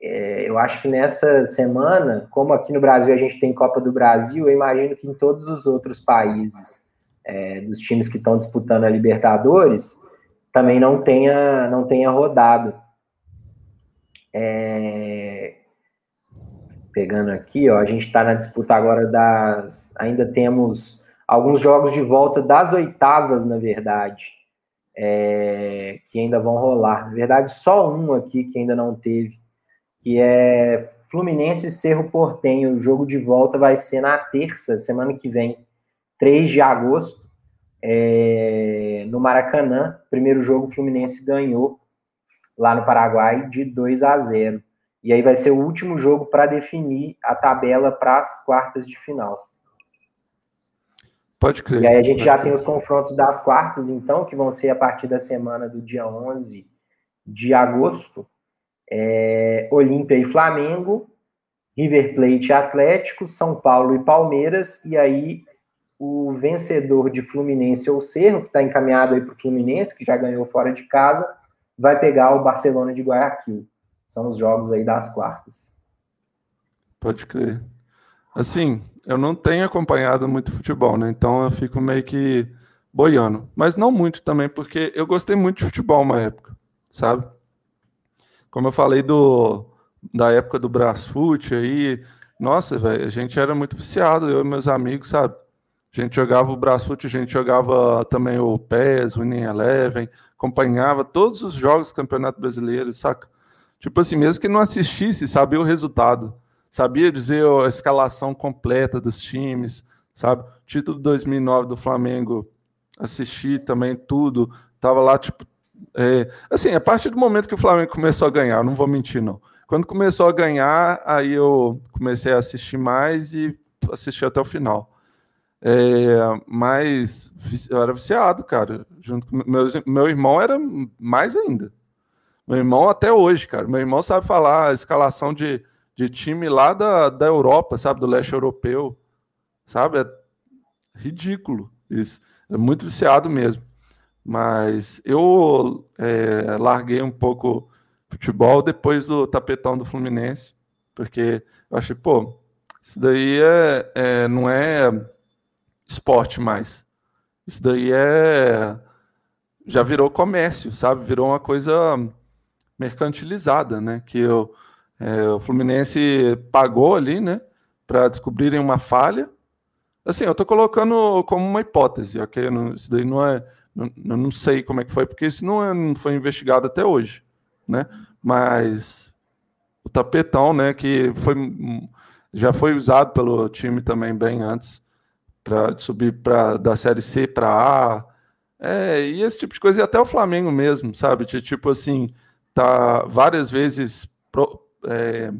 É, eu acho que nessa semana, como aqui no Brasil a gente tem Copa do Brasil, eu imagino que em todos os outros países é, dos times que estão disputando a Libertadores também não tenha, não tenha rodado. É, pegando aqui, ó, a gente está na disputa agora das. Ainda temos alguns jogos de volta das oitavas, na verdade, é, que ainda vão rolar. Na verdade, só um aqui que ainda não teve, que é Fluminense e Cerro Portenho. O jogo de volta vai ser na terça, semana que vem, 3 de agosto, é, no Maracanã. Primeiro jogo, o Fluminense ganhou lá no Paraguai de 2 a 0. E aí vai ser o último jogo para definir a tabela para as quartas de final. Pode crer. E aí a gente já crer. tem os confrontos das quartas, então, que vão ser a partir da semana do dia 11 de agosto. É, Olímpia e Flamengo, River Plate e Atlético, São Paulo e Palmeiras, e aí o vencedor de Fluminense ou Cerro, que está encaminhado aí para o Fluminense, que já ganhou fora de casa, vai pegar o Barcelona de Guayaquil. São os jogos aí das quartas. Pode crer. Assim, eu não tenho acompanhado muito futebol, né? Então eu fico meio que boiando. Mas não muito também, porque eu gostei muito de futebol uma época, sabe? Como eu falei do da época do Brasfoot aí, nossa, velho, a gente era muito viciado, eu e meus amigos, sabe? A gente jogava o Brasfoot, a gente jogava também o PES, o Winning Eleven, acompanhava todos os jogos do Campeonato Brasileiro, saca? Tipo assim, mesmo que não assistisse, sabia o resultado. Sabia dizer a escalação completa dos times, sabe? Título 2009 do Flamengo, assisti também tudo. Tava lá, tipo. É, assim, a partir do momento que o Flamengo começou a ganhar, não vou mentir, não. Quando começou a ganhar, aí eu comecei a assistir mais e assisti até o final. É, mas eu era viciado, cara. Junto com meu, meu irmão era mais ainda. Meu irmão até hoje, cara. Meu irmão sabe falar a escalação de, de time lá da, da Europa, sabe? Do leste europeu. Sabe? É ridículo isso. É muito viciado mesmo. Mas eu é, larguei um pouco futebol depois do tapetão do Fluminense, porque eu achei, pô, isso daí é, é, não é esporte mais. Isso daí é. Já virou comércio, sabe? Virou uma coisa mercantilizada, né? Que o, é, o Fluminense pagou ali, né? Para descobrirem uma falha. Assim, eu estou colocando como uma hipótese, ok? Não, isso daí não é. Não, eu não sei como é que foi, porque isso não, é, não foi investigado até hoje, né? Mas o tapetão, né, que foi já foi usado pelo time também bem antes para subir para da série C para A, é, e esse tipo de coisa e até o Flamengo mesmo, sabe? Tipo assim, tá várias vezes é,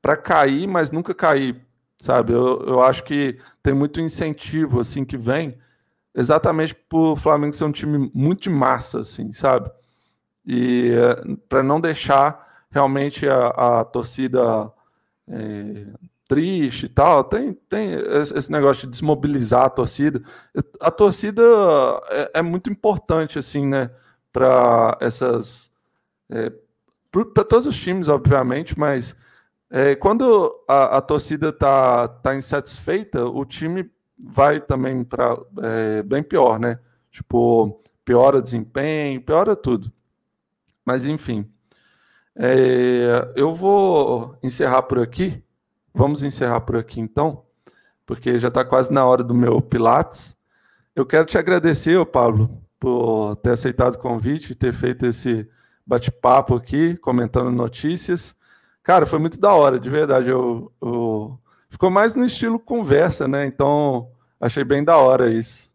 para cair, mas nunca cair, sabe? Eu, eu acho que tem muito incentivo assim que vem exatamente por o Flamengo ser um time muito de massa, assim, sabe? E é, para não deixar realmente a, a torcida é, triste e tal, tem, tem esse negócio de desmobilizar a torcida. A torcida é, é muito importante, assim, né, para essas. É, para todos os times, obviamente, mas é, quando a, a torcida está tá insatisfeita, o time vai também para é, bem pior, né? Tipo, piora desempenho, piora tudo. Mas enfim, é, eu vou encerrar por aqui. Vamos encerrar por aqui então, porque já está quase na hora do meu Pilates. Eu quero te agradecer, Pablo, por ter aceitado o convite, ter feito esse bate-papo aqui, comentando notícias. Cara, foi muito da hora, de verdade. Eu, eu... Ficou mais no estilo conversa, né? Então, achei bem da hora isso.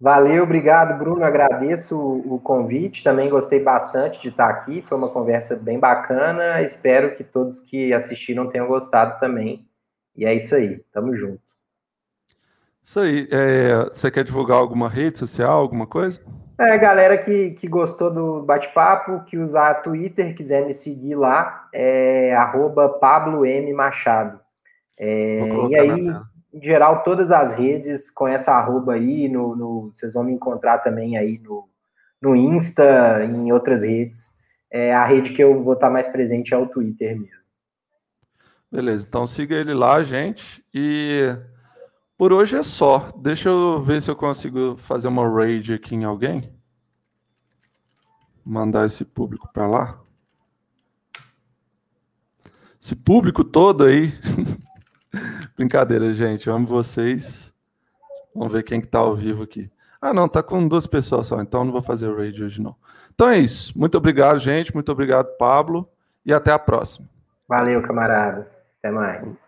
Valeu, obrigado, Bruno. Agradeço o, o convite. Também gostei bastante de estar aqui. Foi uma conversa bem bacana. Espero que todos que assistiram tenham gostado também. E é isso aí. Tamo junto. Isso aí. É, você quer divulgar alguma rede social, alguma coisa? É, galera que, que gostou do bate-papo, que usar Twitter, quiser me seguir lá, é arroba Pablo M. Machado. É, e aí, em geral, todas as redes com essa arroba aí, no, no, vocês vão me encontrar também aí no, no Insta, em outras redes. É, a rede que eu vou estar mais presente é o Twitter mesmo. Beleza, então siga ele lá, gente. E por hoje é só. Deixa eu ver se eu consigo fazer uma raid aqui em alguém. Mandar esse público para lá. Esse público todo aí. Brincadeira, gente. Eu amo vocês. Vamos ver quem que tá ao vivo aqui. Ah, não, tá com duas pessoas só, então não vou fazer raid hoje não. Então é isso. Muito obrigado, gente. Muito obrigado, Pablo. E até a próxima. Valeu, camarada. Até mais.